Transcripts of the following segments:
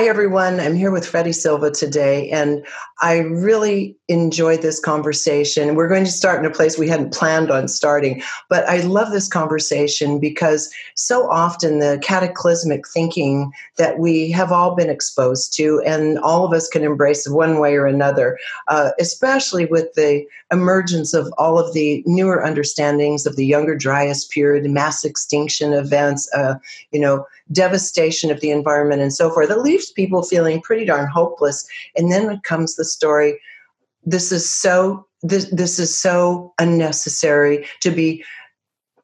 Hi, everyone. I'm here with Freddy Silva today, and I really enjoyed this conversation. We're going to start in a place we hadn't planned on starting, but I love this conversation because so often the cataclysmic thinking that we have all been exposed to, and all of us can embrace one way or another, uh, especially with the emergence of all of the newer understandings of the Younger Dryas period, mass extinction events, uh, you know, devastation of the environment, and so forth. It leaves people feeling pretty darn hopeless. And then comes the story. This is so. This this is so unnecessary to be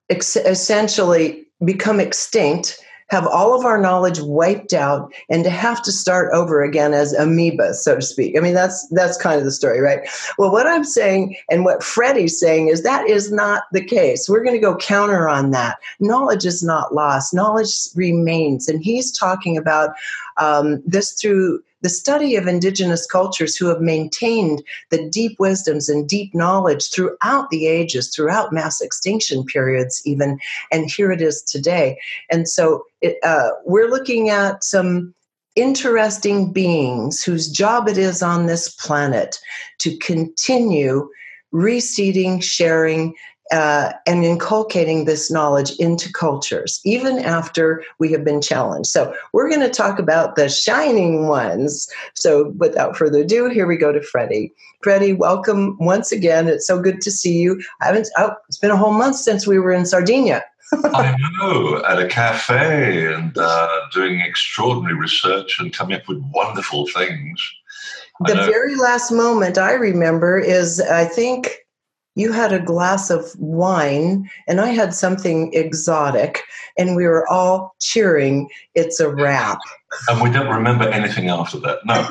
ex- essentially become extinct have all of our knowledge wiped out and to have to start over again as amoeba so to speak. I mean that's that's kind of the story right? Well what i'm saying and what freddy's saying is that is not the case. We're going to go counter on that. Knowledge is not lost. Knowledge remains. And he's talking about um, this through the study of indigenous cultures who have maintained the deep wisdoms and deep knowledge throughout the ages, throughout mass extinction periods, even, and here it is today. And so it, uh, we're looking at some interesting beings whose job it is on this planet to continue reseeding, sharing, uh, and inculcating this knowledge into cultures, even after we have been challenged. So, we're going to talk about the shining ones. So, without further ado, here we go to Freddy. Freddy, welcome once again. It's so good to see you. I haven't, oh, it's been a whole month since we were in Sardinia. I know, at a cafe and uh, doing extraordinary research and coming up with wonderful things. The very last moment I remember is, I think, you had a glass of wine and I had something exotic, and we were all cheering, It's a wrap. And we don't remember anything after that. No,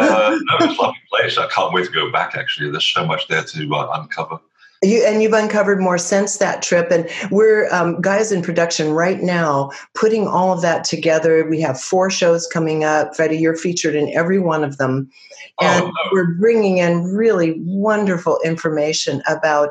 uh, no, it's a lovely place. I can't wait to go back, actually. There's so much there to uh, uncover. You, and you've uncovered more since that trip. And we're um, guys in production right now, putting all of that together. We have four shows coming up. Freddy, you're featured in every one of them. Oh, and oh, no. we're bringing in really wonderful information about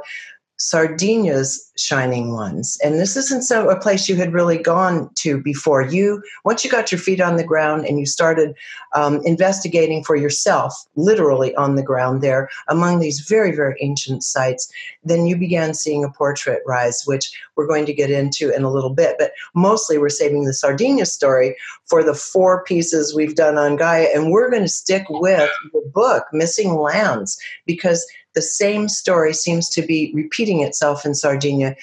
Sardinia's shining ones. And this isn't so a place you had really gone to before. You once you got your feet on the ground and you started um, investigating for yourself, literally on the ground there among these very very ancient sites, then you began seeing a portrait rise, which we're going to get into in a little bit. But mostly we're saving the Sardinia story for the four pieces we've done on Gaia, and we're going to stick with the book Missing Lands because the same story seems to be repeating itself in Sardinia.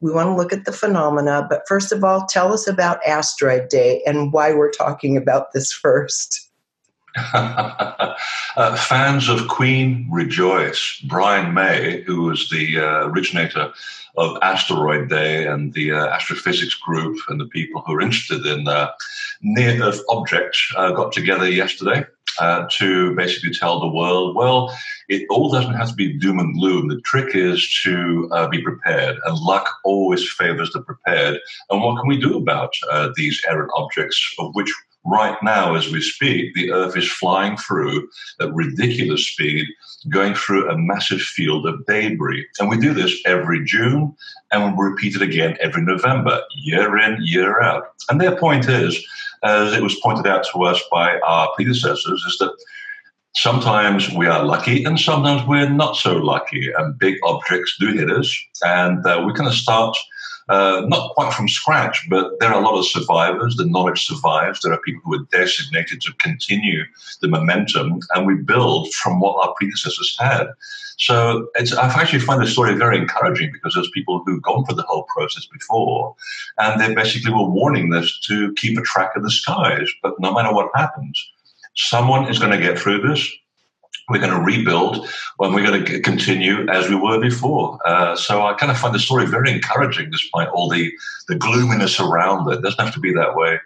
We want to look at the phenomena, but first of all, tell us about Asteroid Day and why we're talking about this first. uh, fans of Queen rejoice. Brian May, who was the uh, originator of Asteroid Day and the uh, astrophysics group and the people who are interested in uh, near Earth objects, uh, got together yesterday uh, to basically tell the world, well, it all doesn't have to be doom and gloom. The trick is to uh, be prepared, and luck always favors the prepared. And what can we do about uh, these errant objects, of which right now, as we speak, the Earth is flying through at ridiculous speed, going through a massive field of debris. And we do this every June, and we repeat it again every November, year in, year out. And their point is, as it was pointed out to us by our predecessors, is that sometimes we are lucky and sometimes we're not so lucky, and big objects do hit us, and uh, we kind of start. Uh, not quite from scratch, but there are a lot of survivors. The knowledge survives. There are people who are designated to continue the momentum, and we build from what our predecessors had. So I actually find the story very encouraging because there's people who've gone through the whole process before, and they basically were warning us to keep a track of the skies. But no matter what happens, someone is going to get through this. We're going to rebuild, and we're going to continue as we were before. Uh, so I kind of find the story very encouraging, despite all the the gloominess around it. It doesn't have to be that way.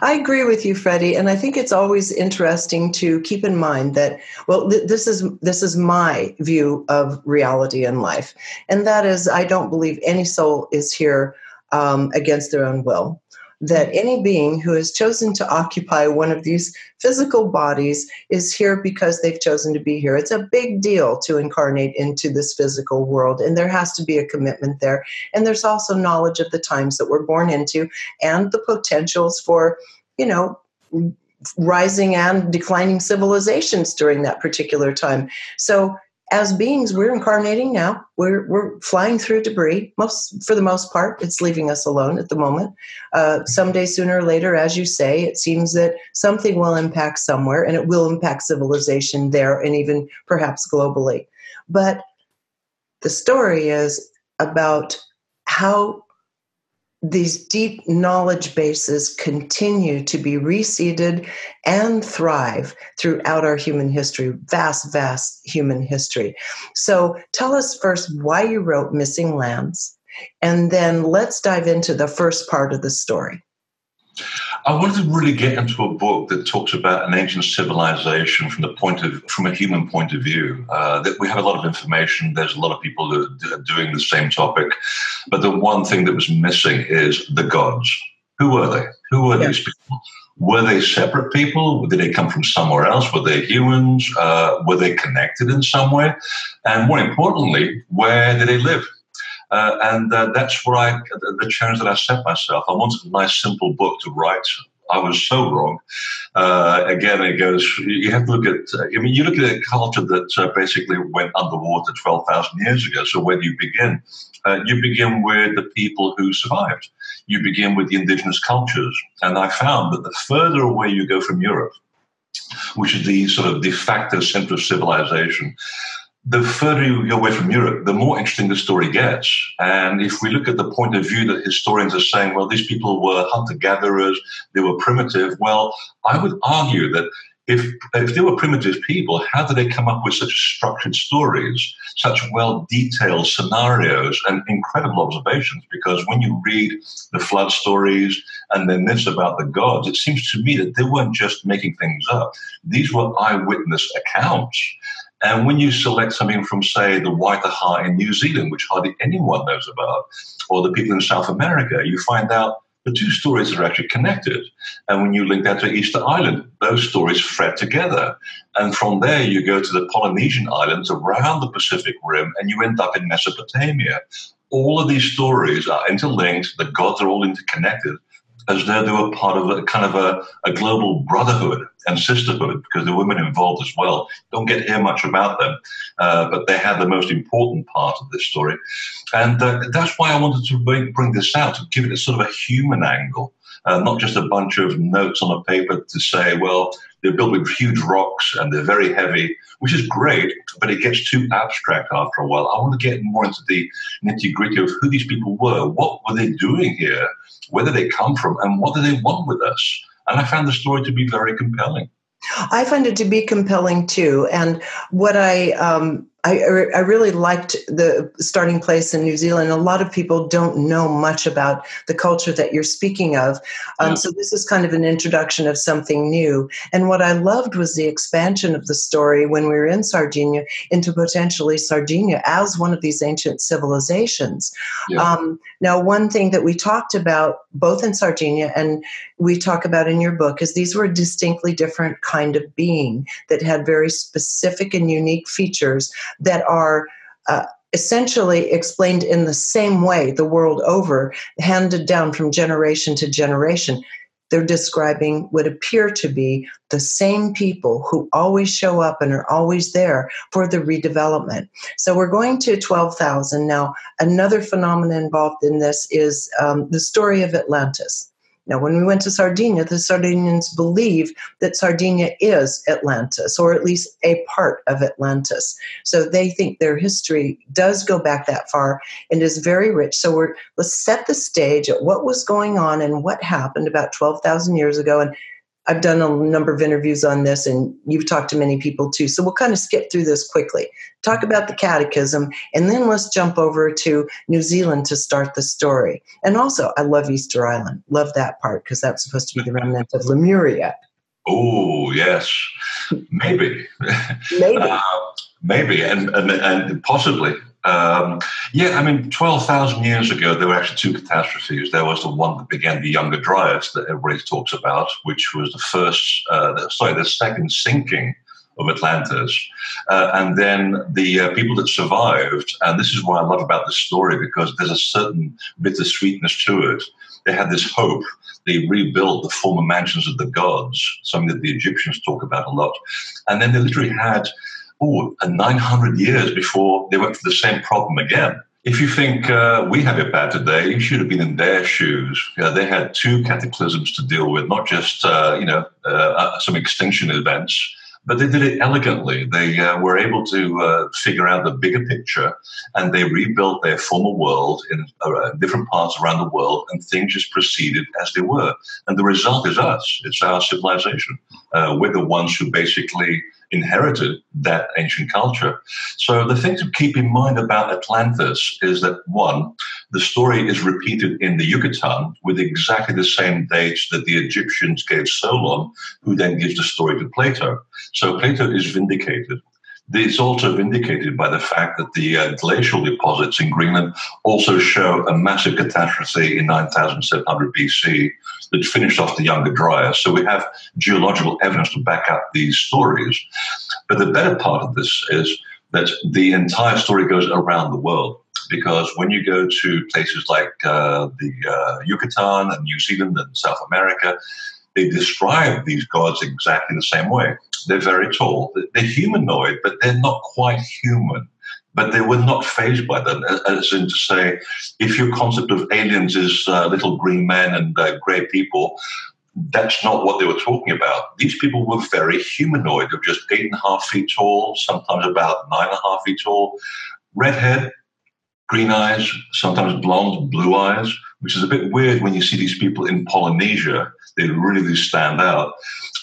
I agree with you, Freddy, and I think it's always interesting to keep in mind that well, th- this is this is my view of reality and life, and that is I don't believe any soul is here um, against their own will that any being who has chosen to occupy one of these physical bodies is here because they've chosen to be here. It's a big deal to incarnate into this physical world, and there has to be a commitment there. And there's also knowledge of the times that we're born into and the potentials for, you know, rising and declining civilizations during that particular time. So as beings, we're incarnating now. We're we're flying through debris. Most for the most part, it's leaving us alone at the moment. Uh, someday, sooner or later, as you say, it seems that something will impact somewhere, and it will impact civilization there, and even perhaps globally. But the story is about how these deep knowledge bases continue to be reseeded and thrive throughout our human history, vast, vast human history. So tell us first why you wrote Missing Lands, and then let's dive into the first part of the story. I wanted to really get into a book that talks about an ancient civilization from the point of from a human point of view. Uh, that we have a lot of information. There's a lot of people that are doing the same topic, but the one thing that was missing is the gods. Who were they? Who were yeah. these people? Were they separate people? Did they come from somewhere else? Were they humans? Uh, were they connected in some way? And more importantly, where did they live? Uh, and uh, that's what I, the challenge that I set myself. I wanted a nice, simple book to write. I was so wrong. Uh, again, it goes, you have to look at, uh, I mean, you look at a culture that uh, basically went underwater 12,000 years ago. So where do you begin? Uh, you begin with the people who survived. You begin with the indigenous cultures. And I found that the further away you go from Europe, which is the sort of de facto center of civilization, the further you go away from Europe, the more interesting the story gets. And if we look at the point of view that historians are saying, well, these people were hunter gatherers, they were primitive, well, I would argue that if, if they were primitive people, how did they come up with such structured stories, such well detailed scenarios, and incredible observations? Because when you read the flood stories and the myths about the gods, it seems to me that they weren't just making things up. These were eyewitness accounts. And when you select something from, say, the Waitaha in New Zealand, which hardly anyone knows about, or the people in South America, you find out the two stories are actually connected. And when you link that to Easter Island, those stories thread together. And from there, you go to the Polynesian islands around the Pacific Rim, and you end up in Mesopotamia. All of these stories are interlinked, the gods are all interconnected, as though they were part of a kind of a, a global brotherhood and sisterhood because the women involved as well. Don't get to hear much about them, uh, but they had the most important part of this story. And uh, that's why I wanted to bring, bring this out, to give it a sort of a human angle. Uh, not just a bunch of notes on a paper to say, well, they're built with huge rocks and they're very heavy, which is great, but it gets too abstract after a while. I want to get more into the nitty gritty of who these people were, what were they doing here, where did they come from, and what do they want with us. And I found the story to be very compelling. I find it to be compelling too. And what I um, I, I, really liked the starting place in New Zealand. A lot of people don't know much about the culture that you're speaking of. Um, So, this is kind of an introduction of something new. And what I loved was the expansion of the story when we were in Sardinia into potentially Sardinia as one of these ancient civilizations. Yeah. Um, now, one thing that we talked about both in Sardinia and we talk about in your book is these were a distinctly different kind of being that had very specific and unique features that are uh, essentially explained in the same way the world over, handed down from generation to generation. They're describing what appear to be the same people who always show up and are always there for the redevelopment. So we're going to 12,000. Now, another phenomenon involved in this is um, the story of Atlantis. Now, when we went to Sardinia, the Sardinians believe that Sardinia is Atlantis, or at least a part of Atlantis. So they think their history does go back that far and is very rich. So we're let's set the stage at what was going on and what happened about 12,000 years ago and I've done a number of interviews on this, and you've talked to many people too. So we'll kind of skip through this quickly. Talk about the cataclysm, and then let's jump over to New Zealand to start the story. And also, I love Easter Island. Love that part because that's supposed to be the remnant of Lemuria. Oh, yes. Maybe. Maybe. Uh, maybe, and, and, and possibly. Um, yeah, I mean, 12,000 years ago, there were actually two catastrophes. There was the one that began the Younger Dryas that everybody talks about, which was the first, uh, sorry, the second sinking of Atlantis. Uh, and then the uh, people that survived, and this is what I love about this story because there's a certain bittersweetness to it. They had this hope They rebuilt the former mansions of the gods, something that the Egyptians talk about a lot. And then they literally had, oh, and 900 years before they went through the same problem again. If you think uh, we have it bad today, you should have been in their shoes. They had two cataclysms to deal with, not just uh, you know uh, uh, some extinction events, but they did it elegantly. They uh, were able to uh, figure out the bigger picture and they rebuilt their former world in uh, different parts around the world, and things just proceeded as they were. And the result is us, it's our civilization. Uh, we're the ones who basically inherited that ancient culture. So the thing to keep in mind about Atlantis is that one, the story is repeated in the Yucatan with exactly the same dates that the Egyptians gave Solon, who then gives the story to Plato. So Plato is vindicated. It's also vindicated by the fact that the uh, glacial deposits in Greenland also show a massive catastrophe in 9700 BC that finished off the Younger Dryas. So we have geological evidence to back up these stories. But the better part of this is that the entire story goes around the world because when you go to places like uh, the uh, Yucatan and New Zealand and South America, they describe these gods exactly the same way. They're very tall. They're humanoid, but they're not quite human. But they were not fazed by them, as in to say, if your concept of aliens is uh, little green men and uh, grey people, that's not what they were talking about. These people were very humanoid. They're just eight and a half feet tall, sometimes about nine and a half feet tall, redhead, green eyes, sometimes blonde, blue eyes, which is a bit weird when you see these people in Polynesia. They really stand out.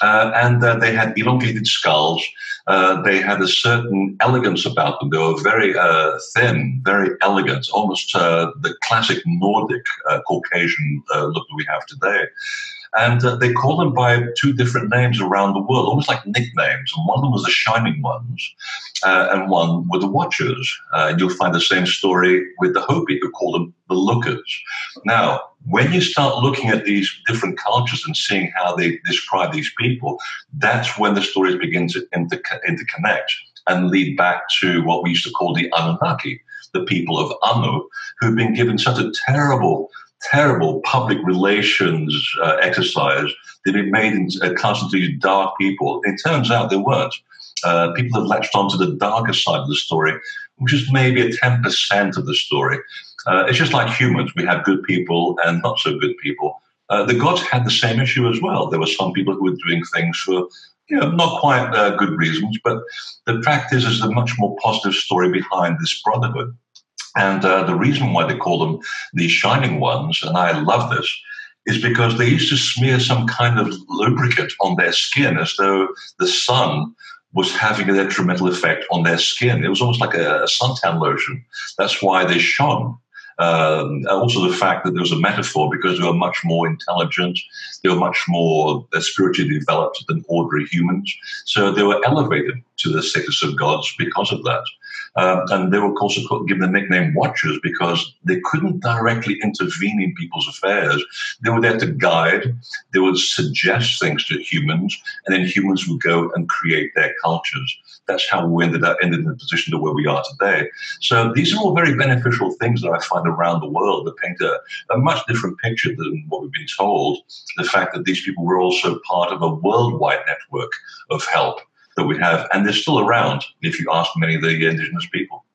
Uh, and uh, they had elongated skulls. Uh, they had a certain elegance about them. They were very uh, thin, very elegant, almost uh, the classic Nordic uh, Caucasian look that we have today. And uh, they call them by two different names around the world, almost like nicknames. And one of them was the Shining Ones, uh, and one were the Watchers. Uh, and you'll find the same story with the Hopi, who call them the Lookers. Now, when you start looking at these different cultures and seeing how they describe these people, that's when the stories begin to inter- interconnect and lead back to what we used to call the Anunnaki, the people of Anu, who've been given such a terrible terrible public relations uh, exercise. They've been made into uh, constantly dark people. It turns out they weren't. Uh, people have latched onto the darker side of the story, which is maybe a 10% of the story. Uh, it's just like humans. We have good people and not so good people. Uh, the gods had the same issue as well. There were some people who were doing things for you know, not quite uh, good reasons, but the fact is, there's a much more positive story behind this brotherhood. And uh, the reason why they call them the shining ones, and I love this, is because they used to smear some kind of lubricant on their skin as though the sun was having a detrimental effect on their skin. It was almost like a, a suntan lotion. That's why they shone. Um, also, the fact that there was a metaphor because they were much more intelligent, they were much more uh, spiritually developed than ordinary humans. So they were elevated to the status of gods because of that. Um, and they were also given the nickname Watchers because they couldn't directly intervene in people's affairs. They were there to guide, they would suggest things to humans, and then humans would go and create their cultures. That's how we ended up ended in the position to where we are today. So these are all very beneficial things that I find around the world that paint a, a much different picture than what we've been told. The fact that these people were also part of a worldwide network of help that we have, and they're still around if you ask many of the indigenous people.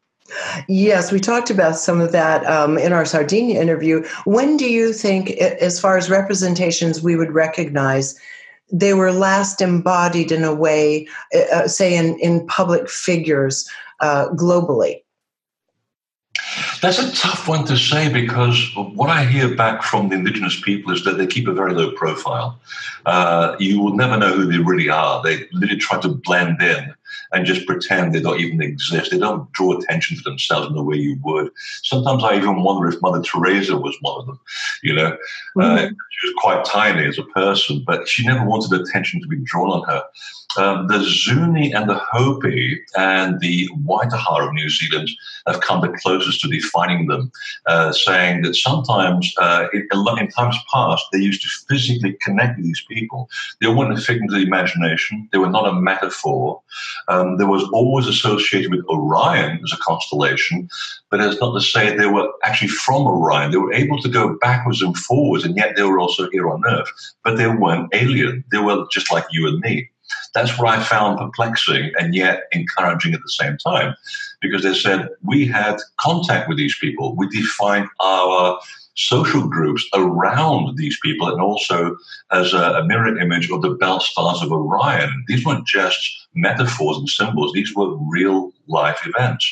Yes, we talked about some of that um, in our Sardinia interview. When do you think, as far as representations, we would recognize they were last embodied in a way, uh, uh say, in, in public figures uh, globally? That's a tough one to say because what I hear back from the indigenous people is that they keep a very low profile. Uh, you will never know who they really are. They literally try to blend in and just pretend they don't even exist. They don't draw attention to themselves in the way you would. Sometimes I even wonder if Mother Teresa was one of them. You know, uh, mm-hmm. uh, she was quite tiny as a person, but she never wanted attention to be drawn on her. Um, the Zuni and the Hopi and the Waitaha of New Zealand have come the closest to defining them, uh, saying that sometimes uh, in, in, times past they used to physically connect with these people. They weren't a figment of the imagination. They were not a metaphor. Um, there was always associated with Orion as a constellation, but it's not to say they were actually from Orion. They were able to go backwards and forwards, and yet they were also here on Earth, but they weren't alien. They were just like you and me. That's what I found perplexing and yet encouraging at the same time, because they said we had contact with these people. We defined our social groups around these people and also as a, a, mirror image of the belt stars of Orion. These weren't just metaphors and symbols, these were real life events.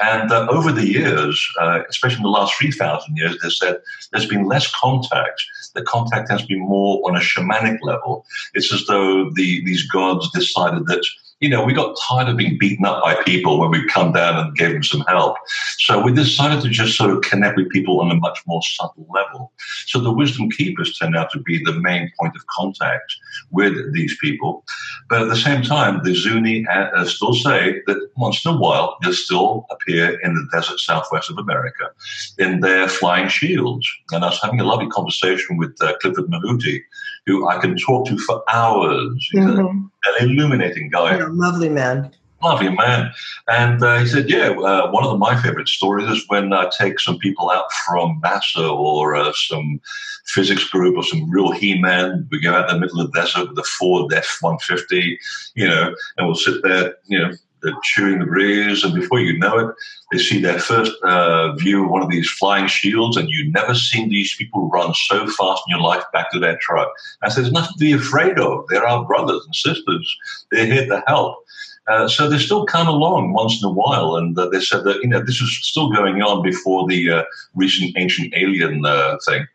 And uh, over the years, uh, especially in the last 3,000 years, they said there's been less contact. The contact has been more on a shamanic level. It's as though the, these gods decided that you know, we got tired of being beaten up by people when we come down and gave them some help. So we decided to just sort of connect with people on a much more subtle level. So the wisdom keepers turned out to be the main point of contact with these people. But at the same time, the Zuni uh, still say that once in a while they still appear in the desert southwest of America in their flying shields. And I was having a lovely conversation with uh, Clifford Mahooty, who I can talk to for hours. He's mm-hmm. a, an illuminating guy. Yeah, lovely man. Lovely man. And uh, he said, Yeah, uh, one of the, my favorite stories is when I take some people out from NASA or uh, some physics group or some real He Man. We go out in the middle of the desert with a Ford F 150, you know, and we'll sit there, you know, they're chewing the breeze, and before you know it, they see their first uh, view of one of these flying shields, and you've never seen these people run so fast in your life back to their truck. I said, there's nothing to be afraid of. They're our brothers and sisters. They're here to help. Uh, so they still come along once in a while, and uh, they said that you know this was still going on before the uh, recent ancient alien uh, thing.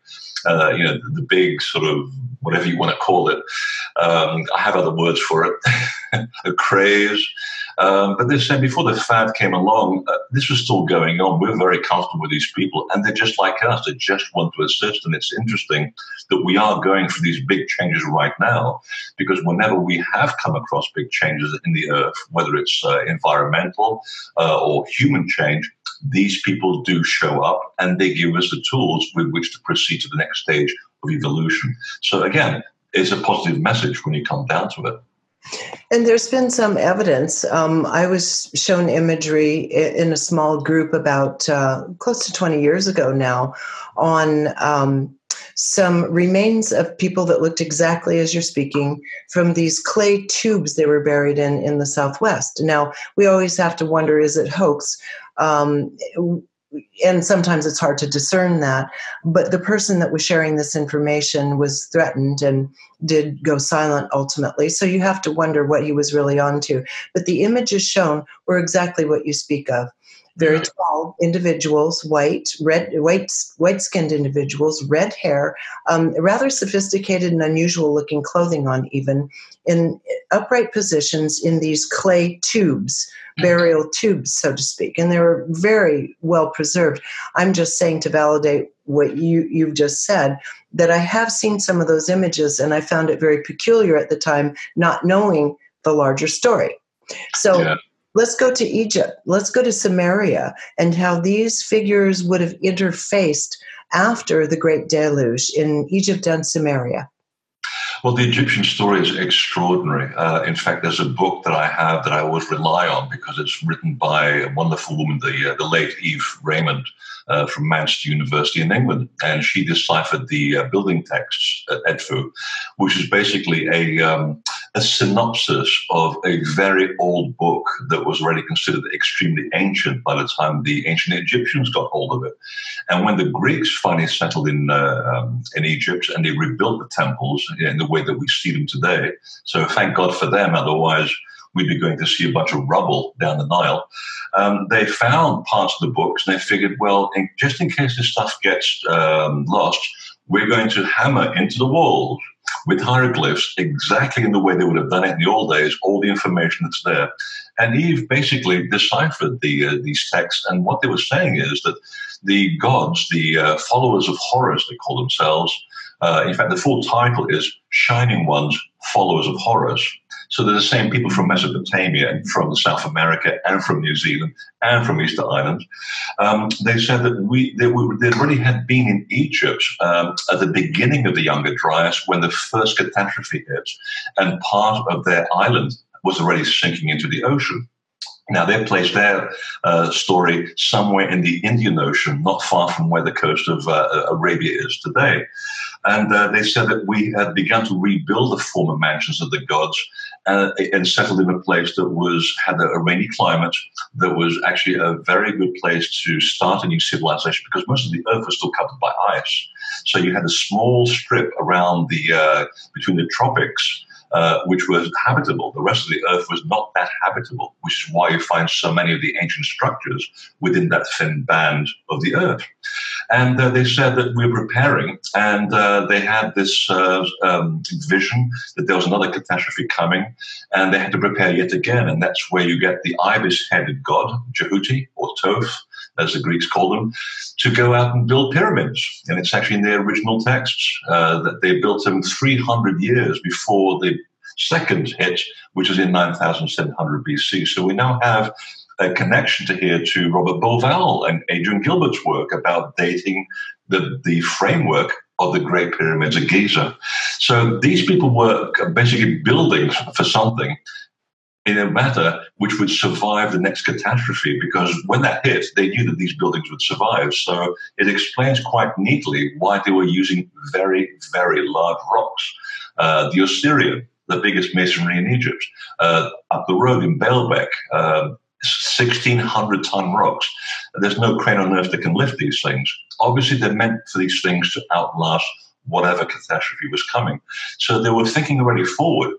Uh, you know, the, the, big sort of whatever you want to call it. Um, I have other words for it. a craze. Um, but they said before the fad came along, uh, this was still going on. We're very comfortable with these people, and they're just like us. They just want to assist. And it's interesting that we are going through these big changes right now, because whenever we have come across big changes in the earth, whether it's uh, environmental uh, or human change, these people do show up and they give us the tools with which to proceed to the next stage of evolution. So, again, it's a positive message when you come down to it. And there's been some evidence. Um, I was shown imagery in a small group about uh, close to 20 years ago now on um, some remains of people that looked exactly as you're speaking from these clay tubes they were buried in in the Southwest. Now, we always have to wonder is it hoax? Um, and sometimes it's hard to discern that. But the person that was sharing this information was threatened and did go silent ultimately. So you have to wonder what he was really onto. But the images shown were exactly what you speak of. Very tall individuals, white, red, white, white-skinned individuals, red hair, um, rather sophisticated and unusual-looking clothing on, even in upright positions in these clay tubes burial tubes, so to speak, and they were very well preserved. I'm just saying to validate what you you've just said that I have seen some of those images, and I found it very peculiar at the time, not knowing the larger story. So. Yeah. Let's go to Egypt. Let's go to Sumeria and how these figures would have interfaced after the Great Deluge in Egypt and Sumeria. Well, the Egyptian story is extraordinary. Uh, in fact, there's a book that I have that I always rely on because it's written by a wonderful woman, the, uh, the late Eve Reymond uh, from Manchester University in England. And she deciphered the uh, building texts at Edfu, which is basically a, um, a synopsis of a very old book that was already considered extremely ancient by the time the ancient Egyptians got hold of it. And when the Greeks finally settled in, uh, um, in Egypt and they rebuilt the temples in the way that we see them today, so thank God for them, otherwise, we'd be going to see a bunch of rubble down the Nile. Um, they found parts of the books and they figured, well, in, just in case this stuff gets um, lost, we're going to hammer into the walls with hieroglyphs exactly in the way they would have done it in the old days, all the information that's there. And Eve basically deciphered the, uh, these texts. And what they were saying is that the gods, the uh, followers of Horus, they call themselves, uh, in fact, the full title is Shining Ones, Followers of Horus. So they're the same people from Mesopotamia and from South America and from New Zealand and from Easter Islands. Um, they said that we they, they already had been in Egypt um, at the beginning of the Younger Dryas when the first catastrophe hit, and part of their island was already sinking into the ocean. Now, they placed their uh, story somewhere in the Indian Ocean, not far from where the coast of uh, Arabia is today. And uh, they said that we had begun to rebuild the former mansions of the gods uh, and settled in a place that was had a, a, rainy climate, that was actually a very good place to start a new civilization because most of the earth was still covered by ice. So you had a small strip around the uh, between the tropics uh, which was habitable. The rest of the earth was not that habitable, which is why you find so many of the ancient structures within that thin band of the earth. And uh, they said that we we're preparing, and uh, they had this uh, um, vision that there was another catastrophe coming, and they had to prepare yet again. And that's where you get the ibis headed god, Jehuti or Thoth as the Greeks call them, to go out and build pyramids. And it's actually in their original texts uh, that they built them 300 years before the second hit, which was in 9700 BC. So we now have a connection to here to Robert Bauval and Adrian Gilbert's work about dating the, the framework of the Great Pyramids of Giza. So these people were basically building for something in a matter which would survive the next catastrophe because when that hit, they knew that these buildings would survive. So it explains quite neatly why they were using very, very large rocks. Uh, the Osireion, the biggest masonry in Egypt, uh, up the road in Baalbek, uh, 1,600 ton rocks. There's no crane on earth that can lift these things. Obviously, they're meant for these things to outlast whatever catastrophe was coming. So they were thinking already forward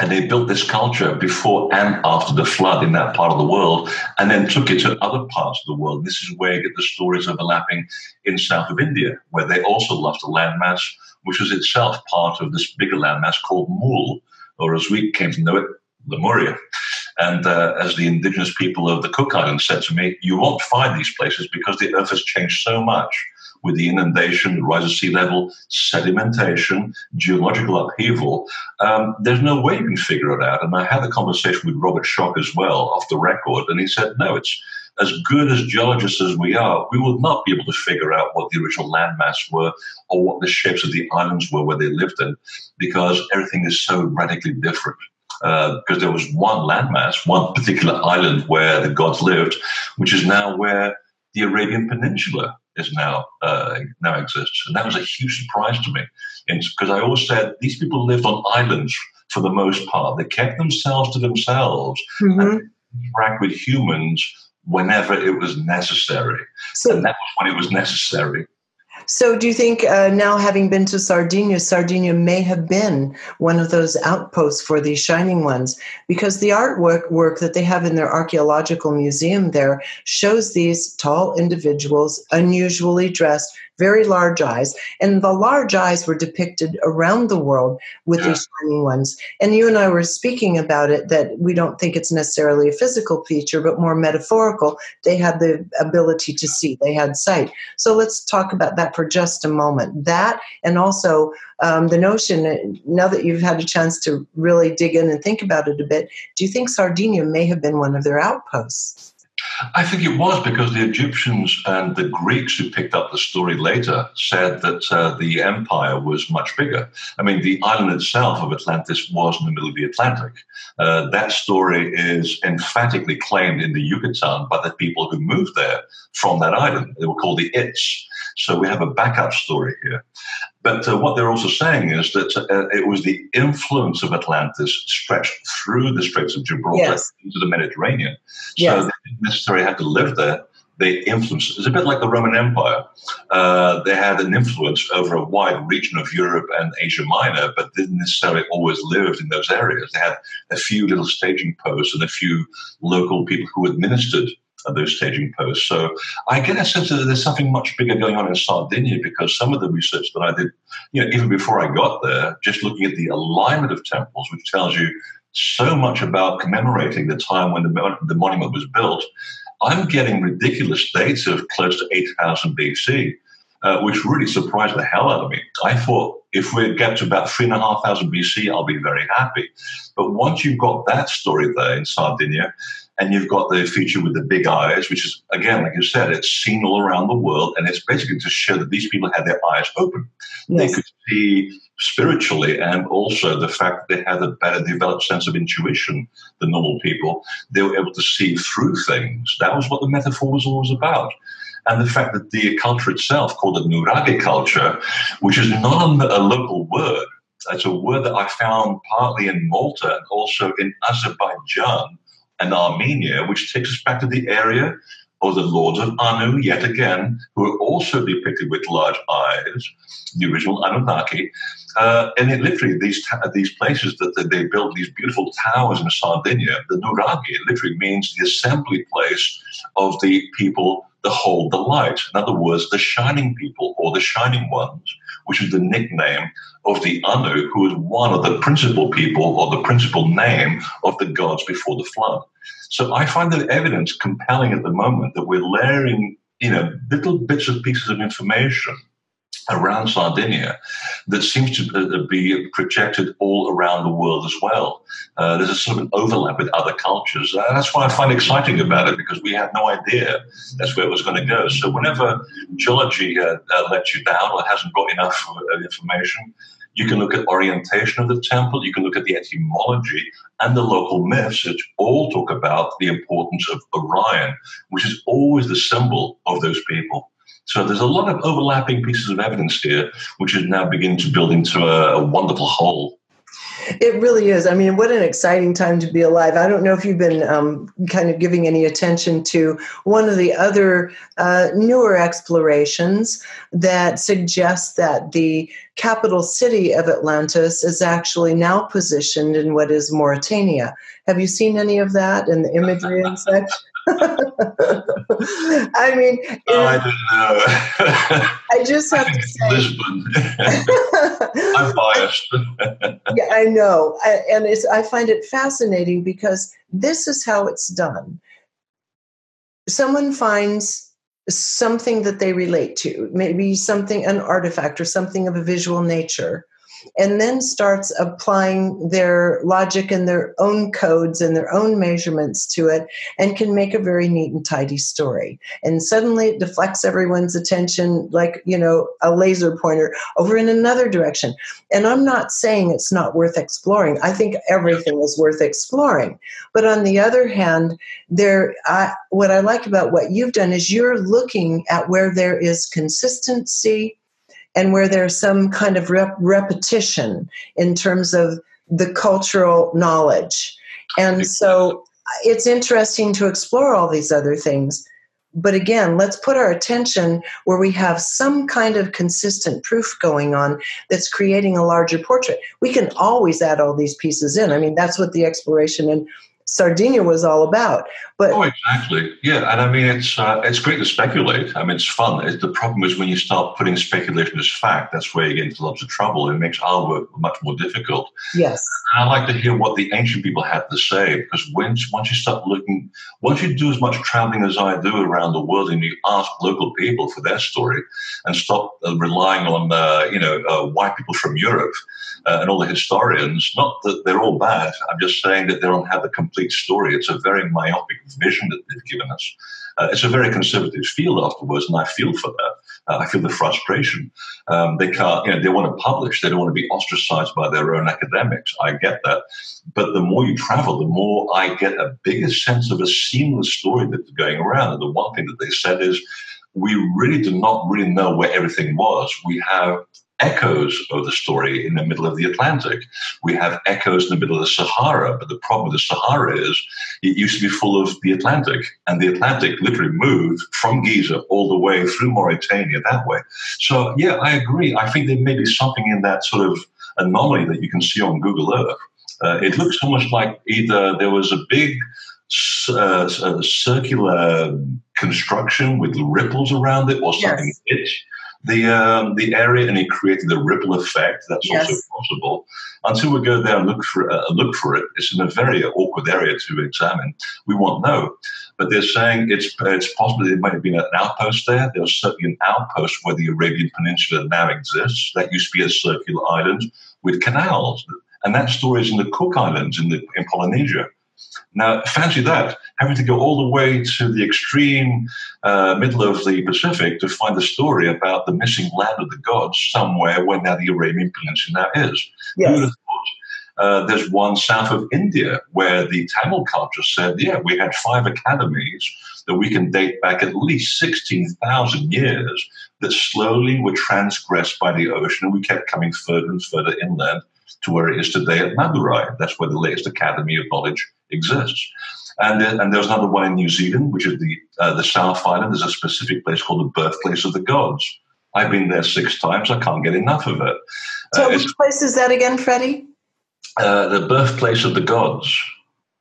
and they built this culture before and after the flood in that part of the world, and then took it to other parts of the world. This is where you get the stories overlapping in south of India, where they also lost a landmass, which was itself part of this bigger landmass called Mul, or as we came to know it, Lemuria. And uh, as the indigenous people of the Cook Islands said to me, you won't find these places because the earth has changed so much with the inundation, the rise of sea level, sedimentation, geological upheaval, um, there's no way you can figure it out. And I had a conversation with Robert Schoch as well off the record, and he said, no, it's as good as geologists as we are, we will not be able to figure out what the original landmass were or what the shapes of the islands were where they lived in, because everything is so radically different. Uh, because there was one landmass, one particular island where the gods lived, which is now where the Arabian Peninsula is now uh, now exists, and that was a huge surprise to me, because I always said these people lived on islands for the most part. They kept themselves to themselves mm-hmm. and interact with humans whenever it was necessary, so, and that was when it was necessary. So, do you think uh, now, having been to Sardinia, Sardinia may have been one of those outposts for these shining ones? Because the artwork work that they have in their archaeological museum there shows these tall individuals, unusually dressed, very large eyes. And the large eyes were depicted around the world with yeah. these shining ones. And you and I were speaking about it that we don't think it's necessarily a physical feature, but more metaphorical. They had the ability to see, they had sight. So let's talk about that for just a moment. That and also um, the notion, now that you've had a chance to really dig in and think about it a bit, do you think Sardinia may have been one of their outposts? I think it was because the Egyptians and the Greeks who picked up the story later said that uh, the empire was much bigger. I mean, the island itself of Atlantis was in the middle of the Atlantic. Uh, that story is emphatically claimed in the Yucatan by the people who moved there from that island. They were called the Its. So we have a backup story here. But uh, what they're also saying is that uh, it was the influence of Atlantis stretched through the Straits of Gibraltar yes. into the Mediterranean. So yes. they didn't necessarily have to live there. They influenced. It's a bit like the Roman Empire. Uh, they had an influence over a wide region of Europe and Asia Minor, but didn't necessarily always live in those areas. They had a few little staging posts and a few local people who administered those staging posts. So I get a sense that there's something much bigger going on in Sardinia because some of the research that I did, you know, even before I got there, just looking at the alignment of temples, which tells you so much about commemorating the time when the, the monument was built, I'm getting ridiculous dates of close to 8,000 BC. Uh, which really surprised the hell out of me. I thought if we get to about three and a half thousand BC, I'll be very happy. But once you've got that story there in Sardinia, and you've got the feature with the big eyes, which is, again, like you said, it's seen all around the world. And it's basically to show that these people had their eyes open. Yes. They could see spiritually, and also the fact that they had a better developed sense of intuition than normal people. They were able to see through things. That was what the metaphor was always about. and the fact that the culture itself, called the Nuragi culture, which is not a, a local word, it's a word that I found partly in Malta and also in Azerbaijan and Armenia, which takes us back to the area of the lords of Anu, yet again, who are also depicted with large eyes, the original Anunnaki. Uh, and it literally, these ta- these places that, that they built, these beautiful towers in Sardinia, the Nuraghi, literally means the assembly place of the people that hold the light. In other words, the shining people or the shining ones, which is the nickname of the Anu, who is one of the principal people or the principal name of the gods before the flood. So I find the evidence compelling at the moment that we're layering, you know, little bits of pieces of information around Sardinia that seems to uh, be projected all around the world as well. Uh, there's a sort of an overlap with other cultures. Uh, that's what I find exciting about it because we had no idea that's where it was going to go. So whenever geology uh, uh lets you down or hasn't got enough uh, information, you can look at orientation of the temple, you can look at the etymology and the local myths, which all talk about the importance of Orion, which is always the symbol of those people. So there's a lot of overlapping pieces of evidence here, which is now beginning to build into a, a wonderful whole. It really is. I mean, what an exciting time to be alive. I don't know if you've been um, kind of giving any attention to one of the other uh, newer explorations that suggests that the capital city of Atlantis is actually now positioned in what is Mauritania. Have you seen any of that in the imagery and such? I mean, oh, I don't know. I just have to say, Lisbon. I'm biased. yeah, I know, I, and it's. I find it fascinating because this is how it's done. Someone finds something that they relate to, maybe something, an artifact or something of a visual nature, and then starts applying their logic and their own codes and their own measurements to it and can make a very neat and tidy story. And suddenly it deflects everyone's attention like, you know, a laser pointer over in another direction. And I'm not saying it's not worth exploring. I think everything is worth exploring. But on the other hand, there I, what I like about what you've done is you're looking at where there is consistency and where there's some kind of rep- repetition in terms of the cultural knowledge. And so it's interesting to explore all these other things. But again, let's put our attention where we have some kind of consistent proof going on that's creating a larger portrait. We can always add all these pieces in. I mean, that's what the exploration and Sardinia was all about. But oh, exactly, yeah. And I mean, it's uh, it's great to speculate. I mean, it's fun. It's, the problem is when you start putting speculation as fact, that's where you get into lots of trouble. It makes our work much more difficult. Yes. And I like to hear what the ancient people had to say because once once you start looking, once you do as much traveling as I do around the world, and you ask local people for their story, and stop uh, relying on uh, you know uh, white people from Europe uh, and all the historians. Not that they're all bad. I'm just saying that they don't have the complete story. It's a very myopic vision that they've given us. Uh, it's a very conservative field afterwards, and I feel for that. Uh, I feel the frustration. Um, they can't, you know, they want to publish. They don't want to be ostracized by their own academics. I get that. But the more you travel, the more I get a bigger sense of a seamless story that's going around. And the one thing that they said is, we really do not really know where everything was. We have echoes of the story in the middle of the Atlantic. We have echoes in the middle of the Sahara, but the problem with the Sahara is it used to be full of the Atlantic, and the Atlantic literally moved from Giza all the way through Mauritania that way. So, yeah, I agree. I think there may be something in that sort of anomaly that you can see on Google Earth. Uh, it looks almost like either there was a big uh, circular construction with ripples around it or something yes the um, the area and it created a ripple effect. That's yes. also possible. Until we go there and look for uh, look for it, it's in a very awkward area to examine. We won't know. But they're saying it's it's possible there might have been an outpost there. There was certainly an outpost where the Arabian Peninsula now exists. That used to be a circular island with canals, and that story is in the Cook Islands in the in Polynesia. Now, fancy that, having to go all the way to the extreme uh, middle of the Pacific to find a story about the missing land of the gods somewhere where now the Arabian Peninsula now is. Yes. Uh, there's one south of India where the Tamil culture said, yeah, we had five academies that we can date back at least 16,000 years that slowly were transgressed by the ocean and we kept coming further and further inland to where it is today at Madurai. That's where the latest Academy of Knowledge exists. And, uh, and there's another one in New Zealand, which is the, uh, the South Island. There's a specific place called the Birthplace of the Gods. I've been there six times. I can't get enough of it. So, uh, which place is that again, Freddy? Uh, the birthplace of the gods.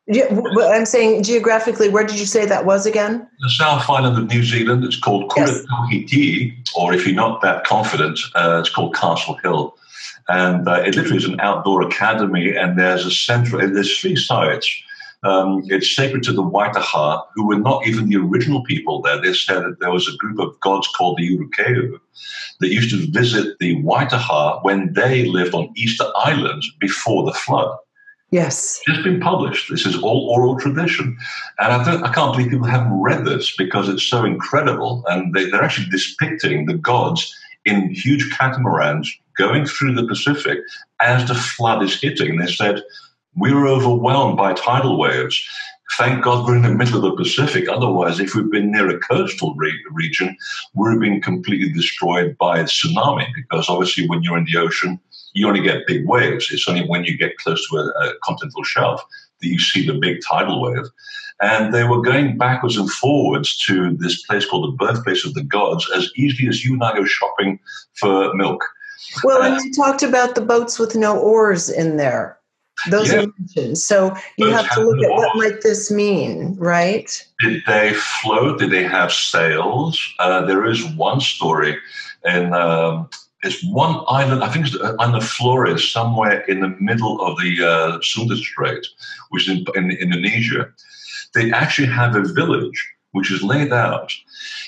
Yeah, I'm saying geographically, where did you say that was again? The South Island of New Zealand. It's called Kura Tawhiti, yes. or if you're not that confident, uh, it's called Castle Hill. And uh, it literally is an outdoor academy, and there's a central, there's three sites. Um, it's sacred to the Waitaha, who were not even the original people there. They said that there was a group of gods called the Urukehu that used to visit the Waitaha when they lived on Easter Island before the flood. Yes. It's been published. This is all oral tradition. And I, I can't believe people haven't read this because it's so incredible. And they, they're actually depicting the gods in huge catamarans going through the Pacific as the flood is hitting. They said, We were overwhelmed by tidal waves. Thank God we're in the middle of the Pacific. Otherwise, if we'd been near a coastal re- region, we would have been completely destroyed by a tsunami because obviously, when you're in the ocean, you only get big waves. It's only when you get close to a, a continental shelf that you see the big tidal wave. And they were going backwards and forwards to this place called the birthplace of the gods as easily as you and I go shopping for milk. Well, uh, and you talked about the boats with no oars in there. Those yeah. are mentioned. So you boats have to look at what might this mean, right? Did they float? Did they have sails? Uh, there is one story and um, it's one island, I think it's on the Flores, somewhere in the middle of the uh, Sunda Strait, which is in, in Indonesia. They actually have a village which is laid out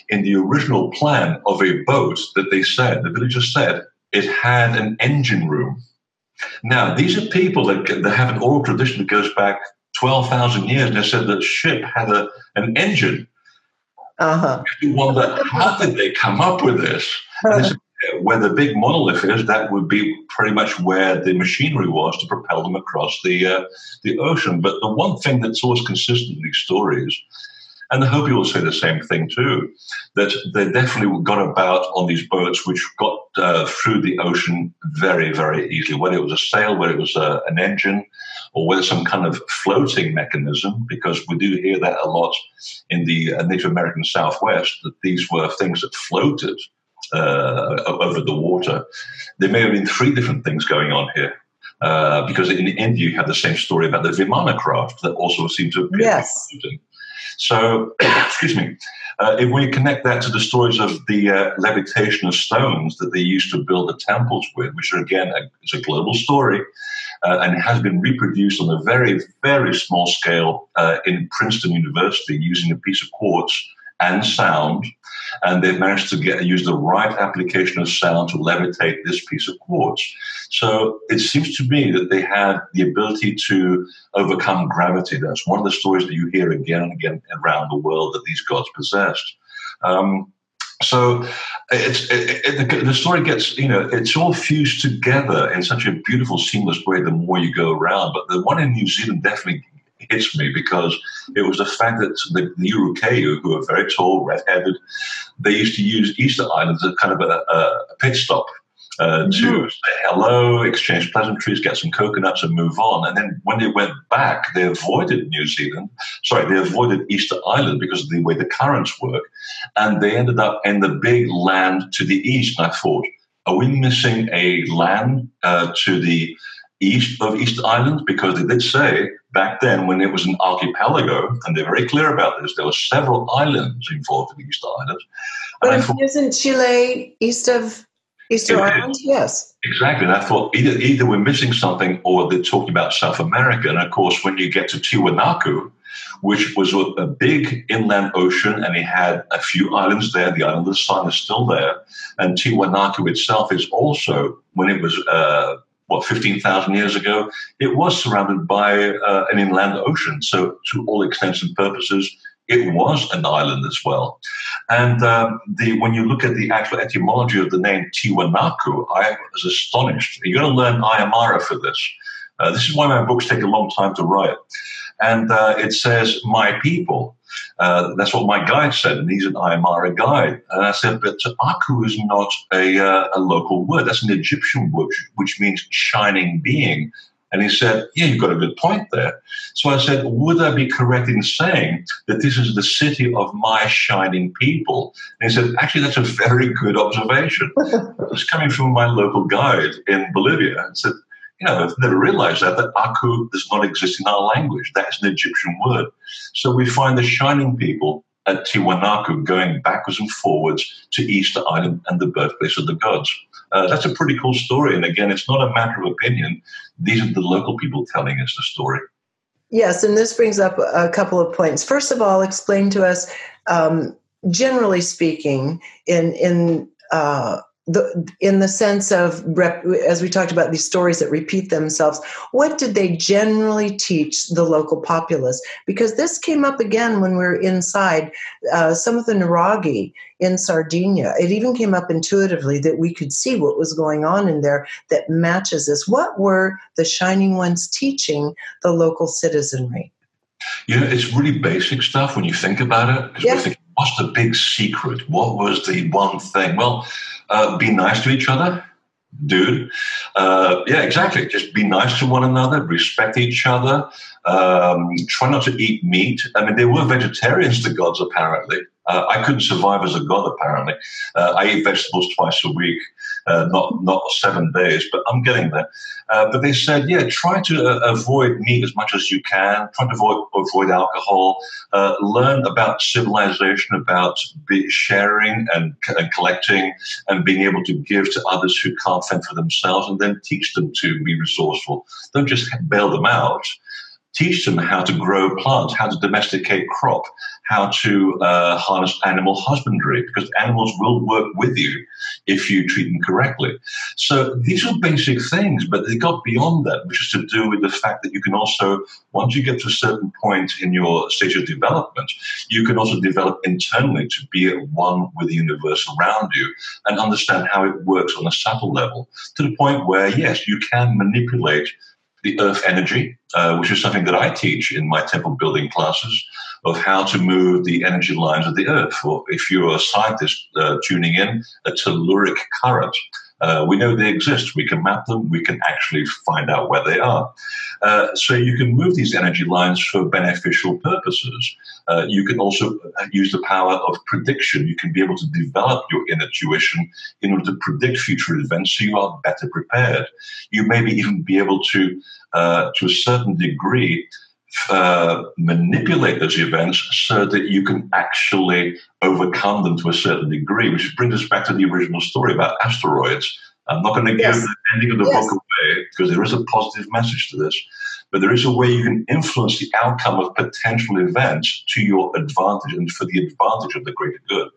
in the original plan of a boat that they said, the villagers said, it had an engine room. Now, these are people that, that have an oral tradition that goes back 12,000 years, and they said that ship had a, an engine. Uh-huh. You wonder, how did they come up with this? Uh-huh where the big monolith is, that would be pretty much where the machinery was to propel them across the uh, the ocean. But the one thing that's always consistent in these stories, and the Hopi will say the same thing too, that they definitely got about on these boats which got uh, through the ocean very, very easily, whether it was a sail, whether it was a, uh, an engine, or whether some kind of floating mechanism, because we do hear that a lot in the uh, Native American Southwest, that these were things that floated uh, over the water. There may have been three different things going on here. Uh, because in the India you have the same story about the Vimana craft that also seemed to appear. Yes. So, excuse me. Uh, if we connect that to the stories of the uh, levitation of stones that they used to build the temples with, which are again a, is a global story, uh, and has been reproduced on a very, very small scale uh, in Princeton University using a piece of quartz and sound and they've managed to get use the right application of sound to levitate this piece of quartz. So it seems to me that they had the ability to overcome gravity. That's one of the stories that you hear again and again around the world that these gods possessed. Um, so it's it, it, the story gets you know it's all fused together in such a beautiful seamless way the more you go around but the one in new zealand definitely hits me because it was the fact that the, the Urukehu, who are very tall, red-headed, they used to use Easter Island as kind of a, a pit stop uh, to mm-hmm. say hello, exchange pleasantries, get some coconuts, and move on. And then when they went back, they avoided New Zealand. Sorry, they avoided Easter Island because of the way the currents work, and they ended up in the big land to the east. And I thought, are we missing a land uh, to the east of Easter Island? Because they did say back then when it was an archipelago, and they're very clear about this, there were several islands involved in Easter Island. But thought, isn't Chile east of Easter Island? Yes. Exactly. And I thought either, either we're missing something or they're talking about South America. And of course, when you get to Tiwanaku, which was a big inland ocean, and it had a few islands there. The island of the sun is still there. And Tiwanaku itself is also, when it was uh, what 15,000 years ago, it was surrounded by uh, an inland ocean. So, to all extents and purposes, it was an island as well. And um, the, when you look at the actual etymology of the name Tiwanaku, I was astonished. You're going to learn Aymara for this. Uh, this is why my books take a long time to write. And uh, it says, my people. Uh, that's what my guide said, and he's an Aymara guide. And I said, but Aku is not a, uh, a local word. That's an Egyptian word, which means shining being. And he said, Yeah, you've got a good point there. So I said, Would I be correct in saying that this is the city of my shining people? And he said, Actually, that's a very good observation. it's coming from my local guide in Bolivia. And said, you know, I've never realized that, that Aku does not exist in our language. That's an Egyptian word. So we find the shining people at Tiwanaku going backwards and forwards to Easter Island and the birthplace of the gods. Uh, that's a pretty cool story. And again, it's not a matter of opinion. These are the local people telling us the story. Yes, and this brings up a couple of points. First of all, explain to us, um, generally speaking, in in uh, the, in the sense of rep, as we talked about these stories that repeat themselves what did they generally teach the local populace because this came up again when we were inside uh, some of the Nuraghi in sardinia it even came up intuitively that we could see what was going on in there that matches this what were the shining ones teaching the local citizenry you know, it's really basic stuff when you think about it. Yeah. Thinking, what's the big secret? What was the one thing? Well, uh, be nice to each other, dude. Uh, yeah, exactly. Just be nice to one another, respect each other. Um, try not to eat meat. I mean, they were vegetarians, the gods, apparently. Uh, I couldn't survive as a god, apparently. Uh, I eat vegetables twice a week, uh, not not seven days, but I'm getting there. Uh, but they said, yeah, try to uh, avoid meat as much as you can. Try to avoid avoid alcohol. Uh, learn about civilization, about sharing and, and collecting, and being able to give to others who can't fend for themselves, and then teach them to be resourceful. Don't just bail them out teach them how to grow plants, how to domesticate crop, how to uh, harness animal husbandry, because animals will work with you if you treat them correctly. So these are basic things, but they got beyond that, which is to do with the fact that you can also, once you get to a certain point in your stage of development, you can also develop internally to be at one with the universe around you and understand how it works on a subtle level to the point where, yes, you can manipulate the earth energy, uh, which is something that I teach in my temple building classes of how to move the energy lines of the earth. Or if you're a scientist uh, tuning in, a telluric current. Uh, we know they exist. We can map them. We can actually find out where they are. Uh, so you can move these energy lines for beneficial purposes. Uh, you can also use the power of prediction. You can be able to develop your inner tuition in order to predict future events so you are better prepared. You maybe even be able to, uh, to a certain degree, uh, manipulate those events so that you can actually overcome them to a certain degree, which brings us back to the original story about asteroids. I'm not going to yes. give the ending of the yes. book away because there is a positive message to this, but there is a way you can influence the outcome of potential events to your advantage and for the advantage of the greater good.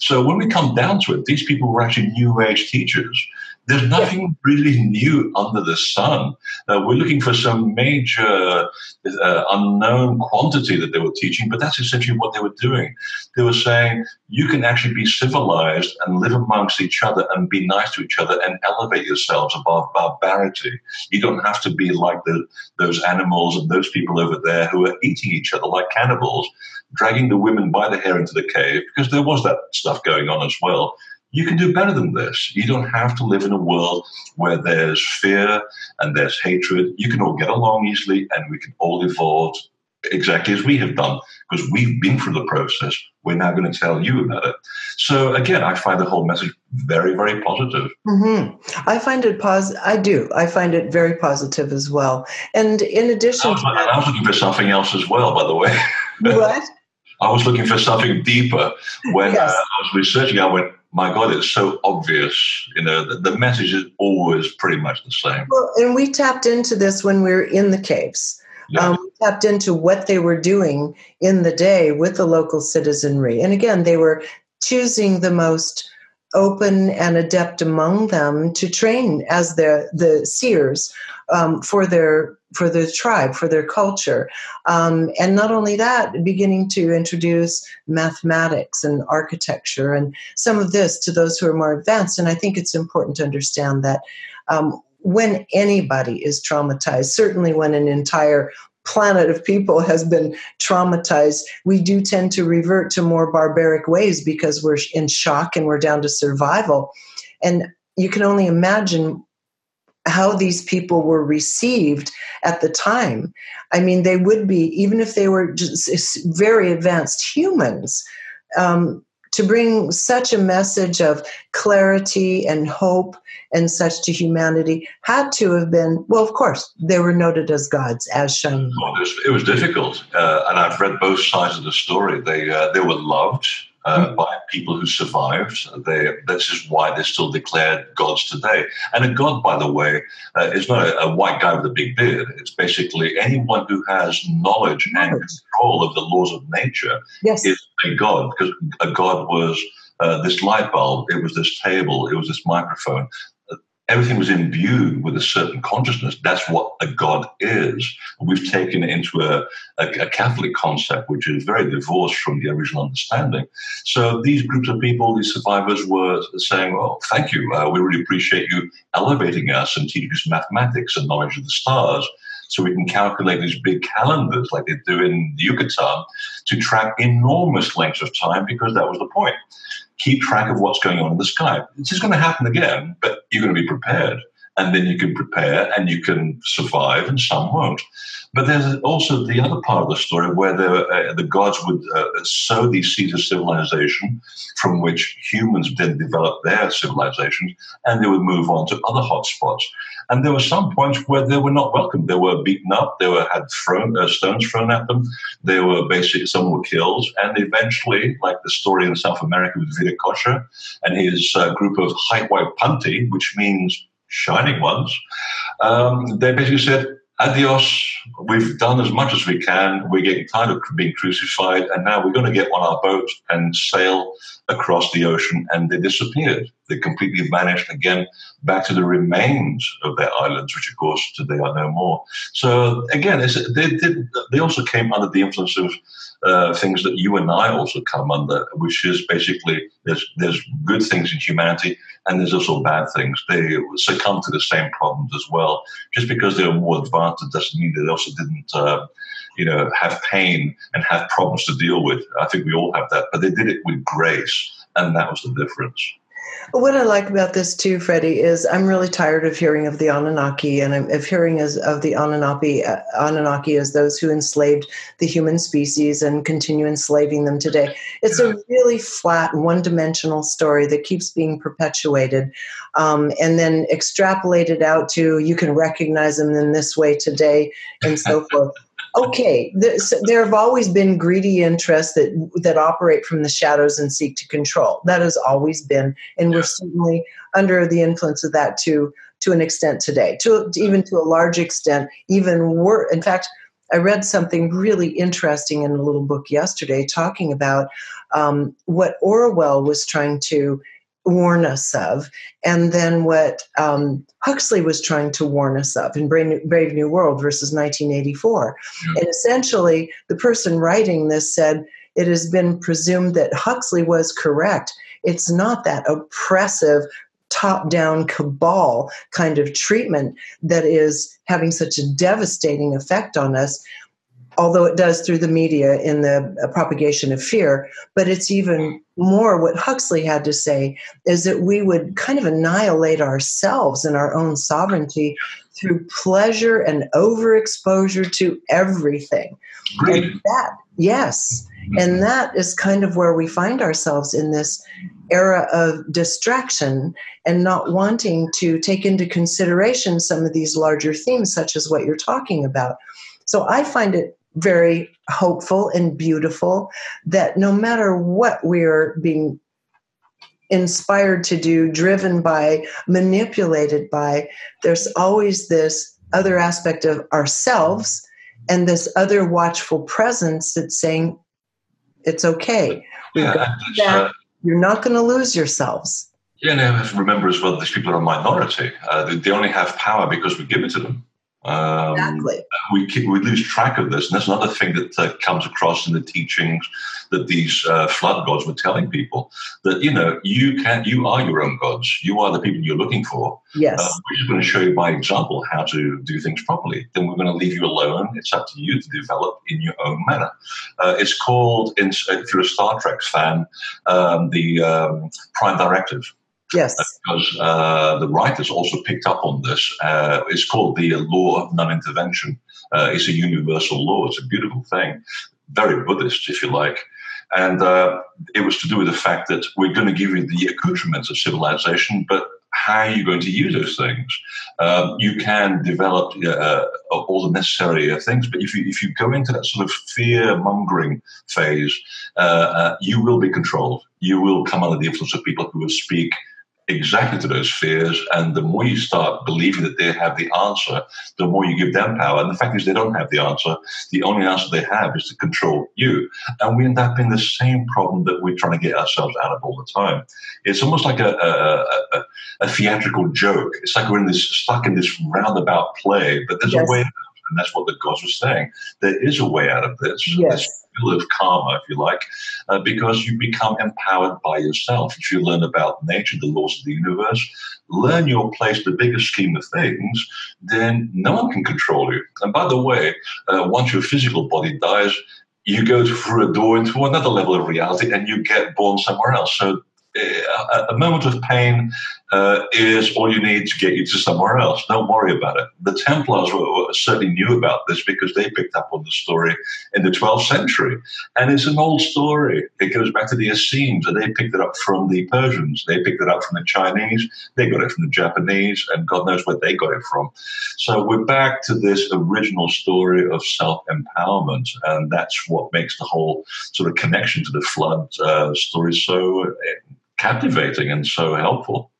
So when we come down to it, these people were actually New Age teachers there's nothing really new under the sun. Uh, we're looking for some major uh, unknown quantity that they were teaching, but that's essentially what they were doing. They were saying you can actually be civilized and live amongst each other and be nice to each other and elevate yourselves above barbarity. You don't have to be like the, those animals and those people over there who are eating each other like cannibals, dragging the women by the hair into the cave, because there was that stuff going on as well you can do better than this. You don't have to live in a world where there's fear and there's hatred. You can all get along easily and we can all evolve exactly as we have done because we've been through the process. We're now going to tell you about it. So again, I find the whole message very, very positive. Mm-hmm. I find it positive. I do. I find it very positive as well. And in addition, I was, that, I was looking for something else as well. By the way, what? I was looking for something deeper when yes. uh, I was researching. I went, my God, it's so obvious. You know, the, the, message is always pretty much the same. Well, and we tapped into this when we were in the caves. Yeah. Um, we tapped into what they were doing in the day with the local citizenry. And again, they were choosing the most open and adept among them to train as the, the seers um, for their for their tribe, for their culture. Um, and not only that, beginning to introduce mathematics and architecture and some of this to those who are more advanced. And I think it's important to understand that um, when anybody is traumatized, certainly when an entire planet of people has been traumatized, we do tend to revert to more barbaric ways because we're in shock and we're down to survival. And you can only imagine how these people were received at the time. I mean, they would be, even if they were just very advanced humans, um, to bring such a message of clarity and hope and such to humanity had to have been, well, of course, they were noted as gods, as shown. Well, it, was, it was difficult. Uh, and I've read both sides of the story. They, uh, they were loved uh, mm-hmm. by people who survived. They, this is why they're still declared gods today. And a god, by the way, uh, is not a, a, white guy with a big beard. It's basically anyone who has knowledge and control of the laws of nature yes. is a god, because a god was. Uh, this light bulb, it was this table, it was this microphone everything was imbued with a certain consciousness. That's what a God is. We've taken it into a, a, a, Catholic concept, which is very divorced from the original understanding. So these groups of people, these survivors, were saying, "Well, thank you. Uh, we really appreciate you elevating us and teaching us mathematics and knowledge of the stars." So we can calculate these big calendars like they do in Yucatan to track enormous lengths of time because that was the point keep track of what's going on in the sky. This is going to happen again, but you're going to be prepared. And then you can prepare and you can survive, and some won't. But there's also the other part of the story where the, uh, the gods would uh, sow these seeds of civilization from which humans then develop their civilizations and they would move on to other hotspots. And there were some points where they were not welcome. They were beaten up. They were had thrown uh, stones thrown at them. They were basically some were killed. And eventually, like the story in South America with Viracocha and his uh, group of Huayhuaypantli, which means shining ones, um, they basically said, adios, we've done as much as we can. We're getting tired of being crucified, and now we're going to get on our boat and sail across the ocean. And they disappeared. They completely vanished again back to the remains of their islands, which, of course, today are no more. So, again, they, did, they also came under the influence of uh, things that you and I also come under, which is basically there's there's good things in humanity and there's also bad things. They succumb to the same problems as well. Just because they were more advanced, doesn't mean they also didn't. Uh, you know, have pain and have problems to deal with. I think we all have that, but they did it with grace, and that was the difference. What I like about this too, Freddy, is I'm really tired of hearing of the Anunnaki, and I'm of hearing as of the Anunnaki, uh, Anunnaki as those who enslaved the human species and continue enslaving them today. It's a really flat, one-dimensional story that keeps being perpetuated, um, and then extrapolated out to you can recognize them in this way today, and so forth okay there have always been greedy interests that that operate from the shadows and seek to control. That has always been and we're certainly under the influence of that to to an extent today. To, to even to a large extent even worse in fact i read something really interesting in a little book yesterday talking about um, what orwell was trying to warn us of, and then what um, Huxley was trying to warn us of in Brave New World versus 1984. Mm-hmm. And essentially, the person writing this said it has been presumed that Huxley was correct. It's not that oppressive, top down cabal kind of treatment that is having such a devastating effect on us although it does through the media in the uh, propagation of fear. But it's even more what Huxley had to say is that we would kind of annihilate ourselves and our own sovereignty through pleasure and overexposure to everything. And that, yes. And that is kind of where we find ourselves in this era of distraction and not wanting to take into consideration some of these larger themes, such as what you're talking about. So I find it very hopeful and beautiful that no matter what we're being inspired to do, driven by, manipulated by, there's always this other aspect of ourselves and this other watchful presence that's saying, it's okay. We've yeah, got that. Uh, You're not going to lose yourselves. Yeah, and have to remember as well, these people are a minority. Uh, they, they only have power because we give it to them. Um, exactly. We, we lose track of this. And that's another thing that uh, comes across in the teachings that these uh, flood gods were telling people that, you know, you can, you are your own gods. You are the people you're looking for. Yes. Uh, we're just going to show you by example how to do things properly. Then we're going to leave you alone. It's up to you to develop in your own manner. Uh, it's called, in, if you're a Star Trek fan, um, the um, Prime Directive. Yes. Because uh, the writers also picked up on this. Uh, it's called the law of non intervention. Uh, it's a universal law. It's a beautiful thing, very Buddhist, if you like. And uh, it was to do with the fact that we're going to give you the accoutrements of civilization, but how are you going to use those things? Um, you can develop uh, all the necessary uh, things, but if you if you go into that sort of fear mongering phase, uh, uh, you will be controlled. You will come under the influence of people who will speak exactly to those fears. And the more you start believing that they have the answer, the more you give them power. And the fact is, they don't have the answer. The only answer they have is to control you. And we end up in the same problem that we're trying to get ourselves out of all the time. It's almost like a, a, a, a theatrical joke. It's like we're in this stuck in this roundabout play, but there's yes. a way out, and that's what the gods were saying. There is a way out of this. Yes. This of karma, if you like, uh, because you become empowered by yourself. If you learn about nature, the laws of the universe, learn your place, the bigger scheme of things, then no one can control you. And by the way, uh, once your physical body dies, you go through a door into another level of reality and you get born somewhere else. So uh, a, moment of pain uh, is all you need to get you to somewhere else. Don't worry about it. The Templars were, were certainly knew about this because they picked up on the story in the 12th century. And it's an old story. It goes back to the Essenes, and they picked it up from the Persians. They picked it up from the Chinese. They got it from the Japanese, and God knows where they got it from. So we're back to this original story of self empowerment. And that's what makes the whole sort of connection to the flood uh, story so captivating and so helpful.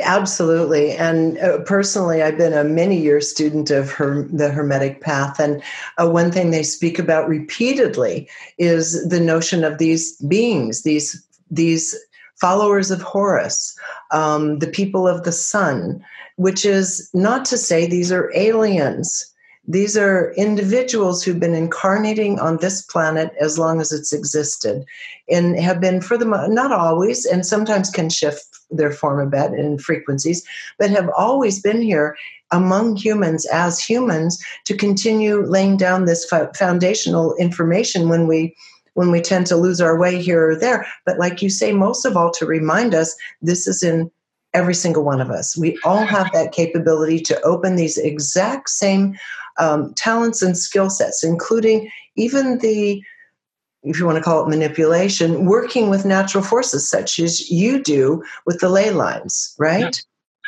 Absolutely. And uh, personally, I've been a many year student of her, the Hermetic path. And uh, one thing they speak about repeatedly is the notion of these beings, these, these followers of Horus, um, the people of the sun, which is not to say these are aliens. These are individuals who've been incarnating on this planet as long as it's existed and have been, for the not always, and sometimes can shift their form a bit in frequencies, but have always been here among humans as humans to continue laying down this foundational information when we when we tend to lose our way here or there. But like you say most of all to remind us this is in every single one of us. We all have that capability to open these exact same um, talents and skill sets, including even the if you want to call it manipulation, working with natural forces such as you do with the ley lines, right? Yeah.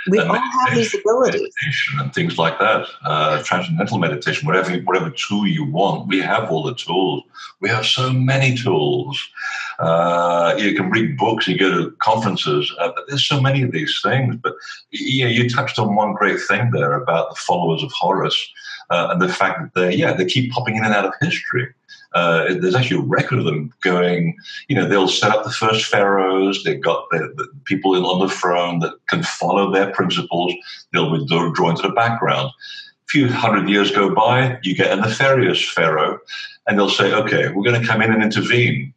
We all have these abilities. Meditation and things like that, uh, transcendental meditation, whatever whatever tool you want, we have all the tools. We have so many tools. Uh, you can read books, you go to conferences, uh, but there's so many of these things. But yeah, you touched on one great thing there about the followers of Horus uh, and the fact that they, yeah, they keep popping in and out of history. Uh, there's actually a record of them going, you know, they'll set up the first pharaohs. They've got the, the people in, on the throne that can follow their principles. They'll be drawn to the background. A few hundred years go by, you get a nefarious pharaoh, and they'll say, okay, we're going to come in and intervene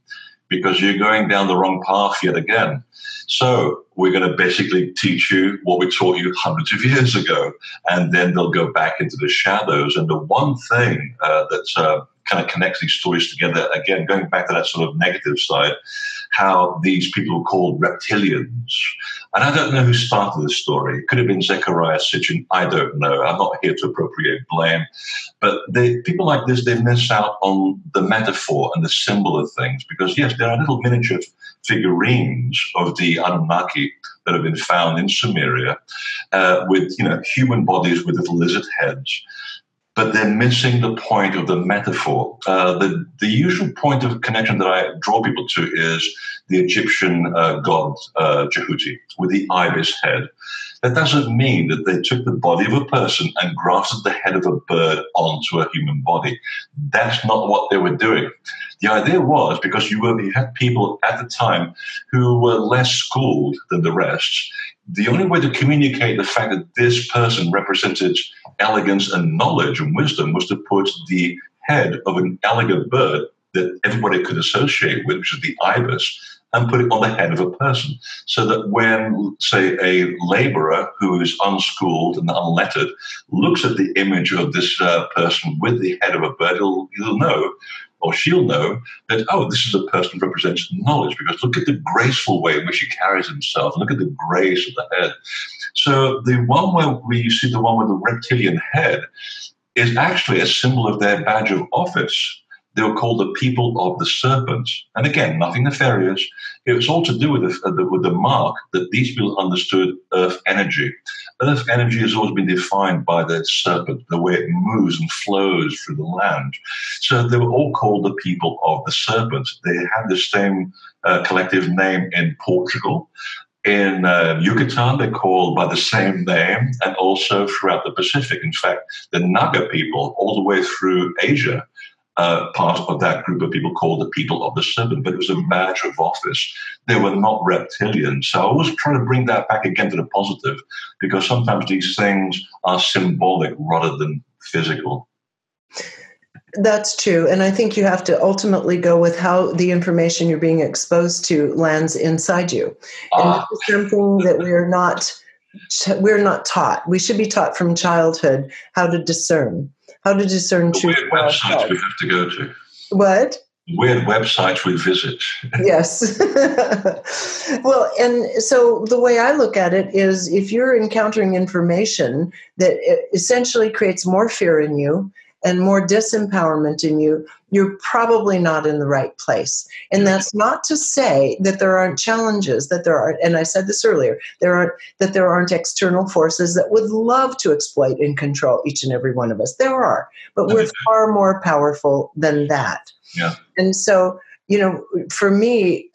because you're going down the wrong path yet again. So we're going to basically teach you what we taught you hundreds of years ago, and then they'll go back into the shadows. And the one thing uh, that uh, kind of connects these stories together, again, going back to that sort of negative side, how these people are called reptilians. And I don't know who started this story. It could have been Zecharia Sitchin. I don't know. I'm not here to appropriate blame. But they, people like this, they miss out on the metaphor and the symbol of things because, yes, there are little miniature figurines of the Anunnaki that have been found in Sumeria uh, with, you know, human bodies with little lizard heads but they're missing the point of the metaphor. Uh, the, the usual point of connection that I draw people to is the Egyptian uh, god uh, Djehuti with the ibis head. That doesn't mean that they took the body of a person and grafted the head of a bird onto a human body. That's not what they were doing. The idea was because you, were, you had people at the time who were less schooled than the rest. The only way to communicate the fact that this person represented elegance and knowledge and wisdom was to put the head of an elegant bird that everybody could associate with, which is the ibis, and put it on the head of a person. So that when, say, a laborer who is unschooled and unlettered looks at the image of this uh, person with the head of a bird, he'll, he'll know or she'll know that, oh, this is a person who represents knowledge because look at the graceful way in which he carries himself. Look at the grace of the head. So the one where, you see the one with the reptilian head is actually a symbol of their badge of office they were called the people of the serpents. And again, nothing nefarious. It was all to do with the, uh, with the mark that these people understood earth energy. Earth energy has always been defined by the serpent, the way it moves and flows through the land. So they were all called the people of the serpent. They had the same uh, collective name in Portugal. In uh, Yucatan, they're called by the same name, and also throughout the Pacific. In fact, the Naga people, all the way through Asia, uh, part of that group of people called the people of the serpent, but it was a badge of office. They were not reptilians. So I was trying to bring that back again to the positive because sometimes these things are symbolic rather than physical. That's true. And I think you have to ultimately go with how the information you're being exposed to lands inside you. And uh, this is something that we're not we're not taught. We should be taught from childhood how to discern how to discern truth. Weird websites we have to go to. What? Weird websites we visit. yes. well, and so the way I look at it is if you're encountering information that essentially creates more fear in you and more disempowerment in you, you're probably not in the right place. And that's not to say that there aren't challenges, that there aren't, and I said this earlier, there aren't that there aren't external forces that would love to exploit and control each and every one of us. There are, but we're far more powerful than that. Yeah. And so, you know, for me,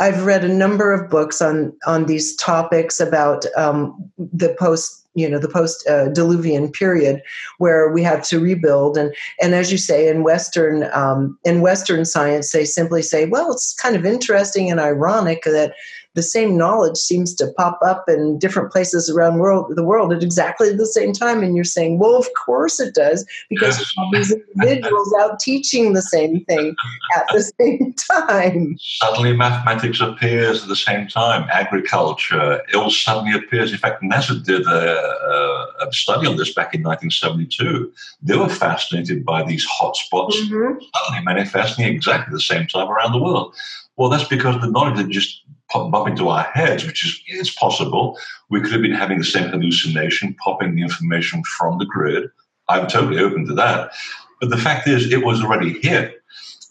I've read a number of books on on these topics about um, the post you know the post uh, diluvian period where we have to rebuild. And and as you say in western um, in western science they simply say well it's kind of interesting and ironic that the same knowledge seems to pop up in different places around world, the world at exactly the same time. And you're saying, well, of course it does, because these individuals out teaching the same thing at the same time. Suddenly mathematics appears at the same time, agriculture, it all suddenly appears. In fact, NASA did a, a study on this back in 1972. They were fascinated by these hotspots mm-hmm. suddenly manifesting exactly the same time around the world. Well, that's because the knowledge had just bump into our heads, which is it's possible. We could have been having the same hallucination, popping the information from the grid. I'm totally open to that. But the fact is, it was already here.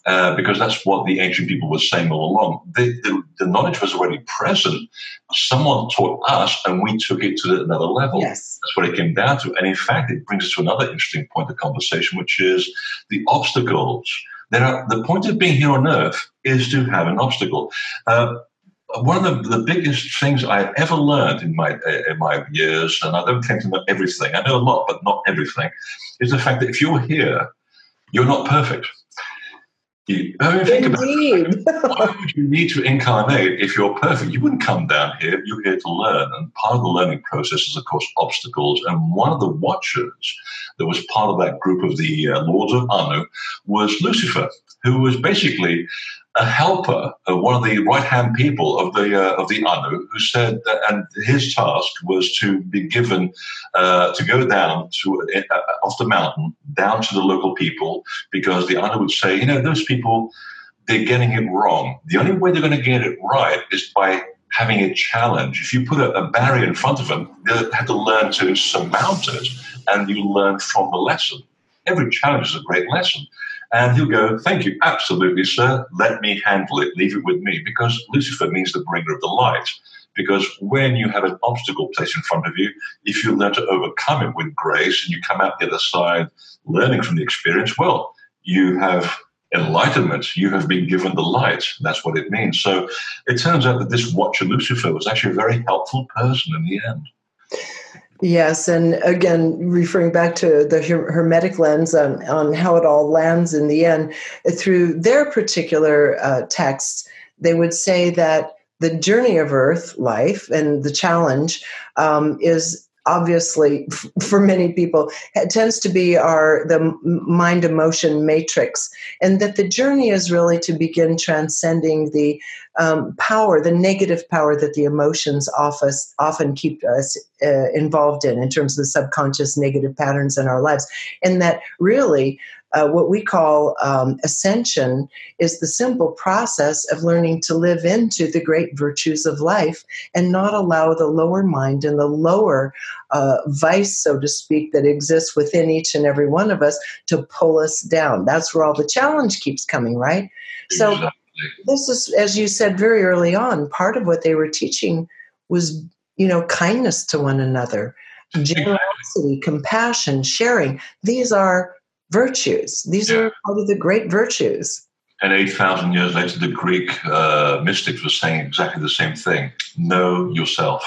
Uh, because that's what the ancient people were saying all along. The, the, the, knowledge was already present. Someone taught us, and we took it to another level. Yes. That's what it came down to. And in fact, it brings us to another interesting point of conversation, which is the obstacles. There are, the point of being here on Earth is to have an obstacle. Uh, one of the, the biggest things I've ever learned in my in my years, and I don't claim to know everything. I know a lot, but not everything. Is the fact that if you're here, you're not perfect. You, I mean, think Indeed. about it. Why would you need to incarnate if you're perfect? You wouldn't come down here. You're here to learn. And part of the learning process is, of course, obstacles. And one of the watchers that was part of that group of the uh, Lords of Anu was Lucifer, who was basically a helper, uh, one of the right hand people of the uh, of the Anu, who said that, and his task was to be given uh, to go down to uh, off the mountain down to the local people because the Anu would say, you know, those people they're getting it wrong. The only way they're going to get it right is by having a challenge. If you put a, a barrier in front of them, they have to learn to surmount it, and you learn from the lesson. Every challenge is a great lesson. And he'll go, Thank you, absolutely, sir. Let me handle it. Leave it with me. Because Lucifer means the bringer of the light. Because when you have an obstacle placed in front of you, if you learn to overcome it with grace and you come out the other side learning from the experience, well, you have enlightenment. You have been given the light. That's what it means. So it turns out that this watcher Lucifer was actually a very helpful person in the end. Yes, and again, referring back to the Hermetic lens on, on how it all lands in the end, through their particular uh, texts, they would say that the journey of Earth life and the challenge um, is obviously for many people it tends to be our the mind emotion matrix and that the journey is really to begin transcending the um, power the negative power that the emotions often, often keep us uh, involved in in terms of the subconscious negative patterns in our lives and that really uh, what we call um, ascension is the simple process of learning to live into the great virtues of life and not allow the lower mind and the lower uh, vice, so to speak, that exists within each and every one of us to pull us down. That's where all the challenge keeps coming, right? So, this is, as you said very early on, part of what they were teaching was, you know, kindness to one another, generosity, compassion, sharing. These are virtues. These yeah. are part of the great virtues. And 8,000 years later, the Greek uh, mystics were saying exactly the same thing know yourself.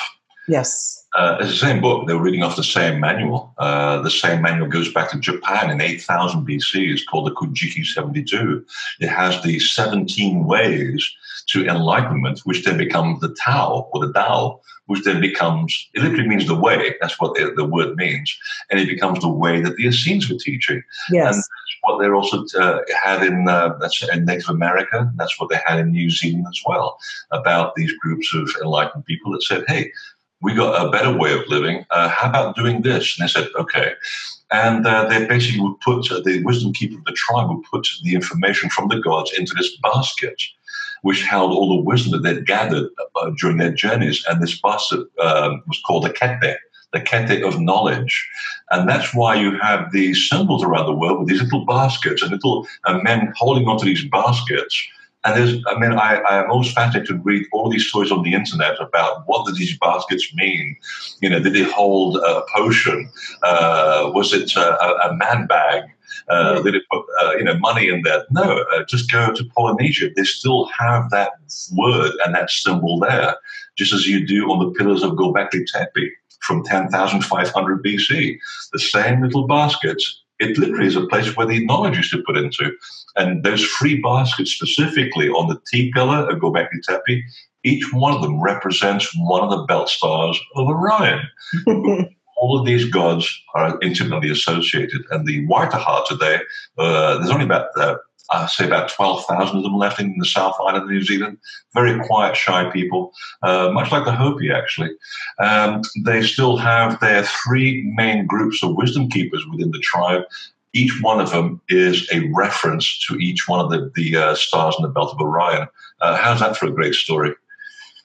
Yes. Uh, it's the same book. They're reading off the same manual. Uh, the same manual goes back to Japan in 8000 BC. It's called the Kojiki 72. It has the 17 ways to enlightenment, which then becomes the Tao or the Tao, which then becomes, it literally means the way. That's what the, the word means. And it becomes the way that the Essenes were teaching. Yes. And that's what they also uh, had in, uh, that's in Native America. That's what they had in New Zealand as well, about these groups of enlightened people that said, hey, we got a better way of living. Uh, how about doing this? And they said, okay. And uh, they basically would put, uh, the wisdom keeper of the tribe would put the information from the gods into this basket which held all the wisdom that they'd gathered uh, during their journeys. And this basket um, was called the kete, the kete of knowledge. And that's why you have these symbols around the world with these little baskets and little uh, men holding onto these baskets. And there's, I mean, I, I am always fascinated to read all these stories on the internet about what do these baskets mean? You know, did they hold a potion? Uh, was it a, a man bag? uh, they didn't put uh, you know money in there. No, uh, just go to Polynesia. They still have that word and that symbol there, just as you do on the pillars of Gobekli Tepe from 10,500 BC. The same little baskets. It literally is a place where the knowledge used to put into. And those three baskets specifically on the T pillar of Gobekli Tepe, each one of them represents one of the belt stars of Orion. all of these gods are intimately associated. And the Waitaha today, uh, there's only about, uh, I say about 12,000 of them left in the South Island of New Zealand. Very quiet, shy people, uh, much like the Hopi, actually. Um, they still have their three main groups of wisdom keepers within the tribe. Each one of them is a reference to each one of the, the uh, stars in the belt of Orion. Uh, how's that for a great story?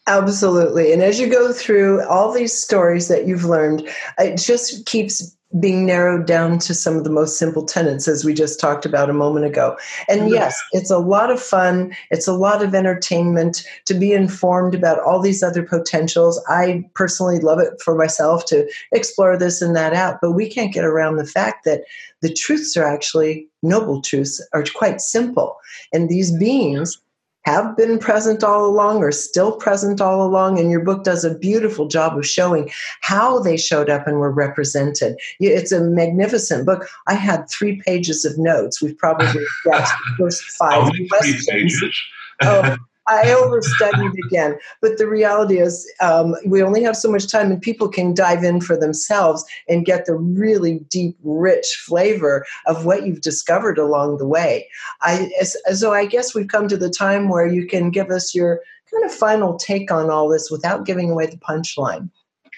Absolutely. And as you go through all these stories that you've learned, it just keeps being narrowed down to some of the most simple tenets, as we just talked about a moment ago. And yes, it's a lot of fun. It's a lot of entertainment to be informed about all these other potentials. I personally love it for myself to explore this and that out, but we can't get around the fact that the truths are actually noble truths, are quite simple. And these beings have been present all along or still present all along. And your book does a beautiful job of showing how they showed up and were represented. It's a magnificent book. I had three pages of notes. We've probably got the first five. Only three pages. oh, I overstudied again. But the reality is, um, we only have so much time, and people can dive in for themselves and get the really deep, rich flavor of what you've discovered along the way. I, so I guess we've come to the time where you can give us your kind of final take on all this without giving away the punchline.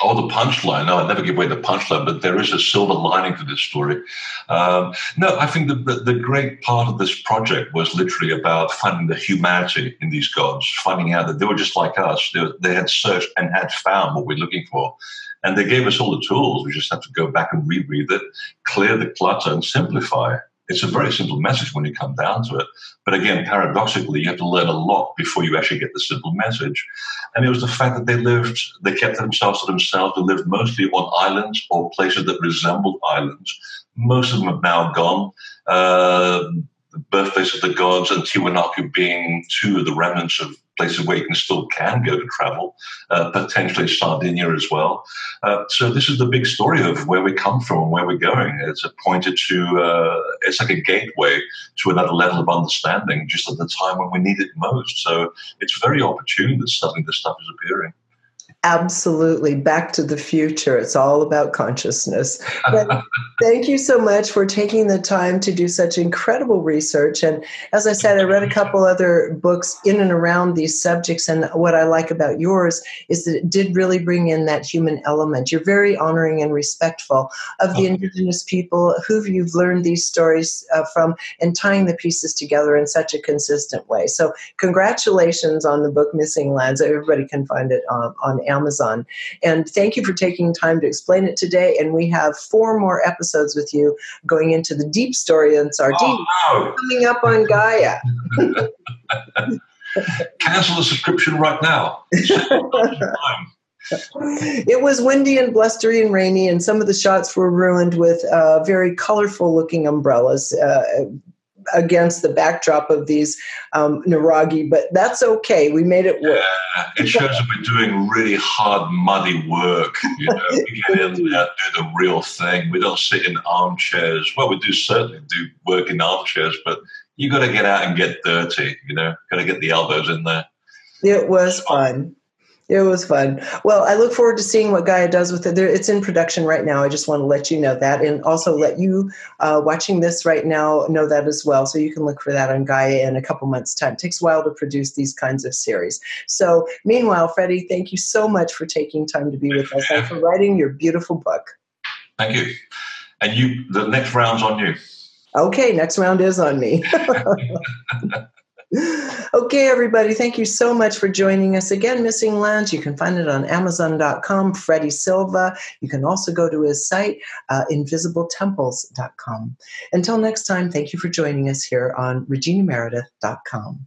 Oh, the punchline. No, I never give away the punchline, but there is a silver lining to this story. Um, no, I think the, the, great part of this project was literally about finding the humanity in these gods, finding out that they were just like us. They, they had searched and had found what we're looking for. And they gave us all the tools. We just have to go back and reread it, clear the clutter, and simplify. It's a very simple message when you come down to it. But again, paradoxically, you have to learn a lot before you actually get the simple message. And it was the fact that they lived, they kept themselves to themselves. They lived mostly on islands or places that resembled islands. Most of them have now gone. Uh, the birthplace of the gods and Tiwanaku being two of the remnants of places where you can still can go to travel, uh, potentially Sardinia as well. Uh, so this is the big story of where we come from and where we're going. It's a pointer to, uh, it's like a gateway to another level of understanding just at the time when we need it most. So it's very opportune that suddenly this stuff is appearing. Absolutely. Back to the future. It's all about consciousness. thank you so much for taking the time to do such incredible research. And as I said, I read a couple other books in and around these subjects. And what I like about yours is that it did really bring in that human element. You're very honoring and respectful of the indigenous people who you've learned these stories uh, from and tying the pieces together in such a consistent way. So, congratulations on the book Missing Lands. Everybody can find it um, on Amazon. And thank you for taking time to explain it today. And we have four more episodes with you going into the deep story in Sardinia oh, coming up on Gaia. Cancel the subscription right now. it was windy and blustery and rainy, and some of the shots were ruined with uh, very colorful looking umbrellas. Uh, against the backdrop of these um, Nuraghi, but that's okay. We made it work. Yeah, it shows that we're doing really hard, muddy work. You know, we get in there, do the real thing. We don't sit in armchairs. Well, we do certainly do work in armchairs, but you got to get out and get dirty. You know, got to get the elbows in there. It was fun. It was fun. Well, I look forward to seeing what Gaia does with it. It's in production right now. I just want to let you know that, and also let you uh, watching this right now know that as well. So you can look for that on Gaia in a couple months' time. It takes a while to produce these kinds of series. So, meanwhile, Freddy, thank you so much for taking time to be with us and for writing your beautiful book. Thank you. And you, the next round's on you. Okay, next round is on me. okay, everybody, thank you so much for joining us again. Missing Lands, you can find it on Amazon.com, Freddy Silva. You can also go to his site, uh, invisibletemples.com. Until next time, thank you for joining us here on ReginaMeredith.com.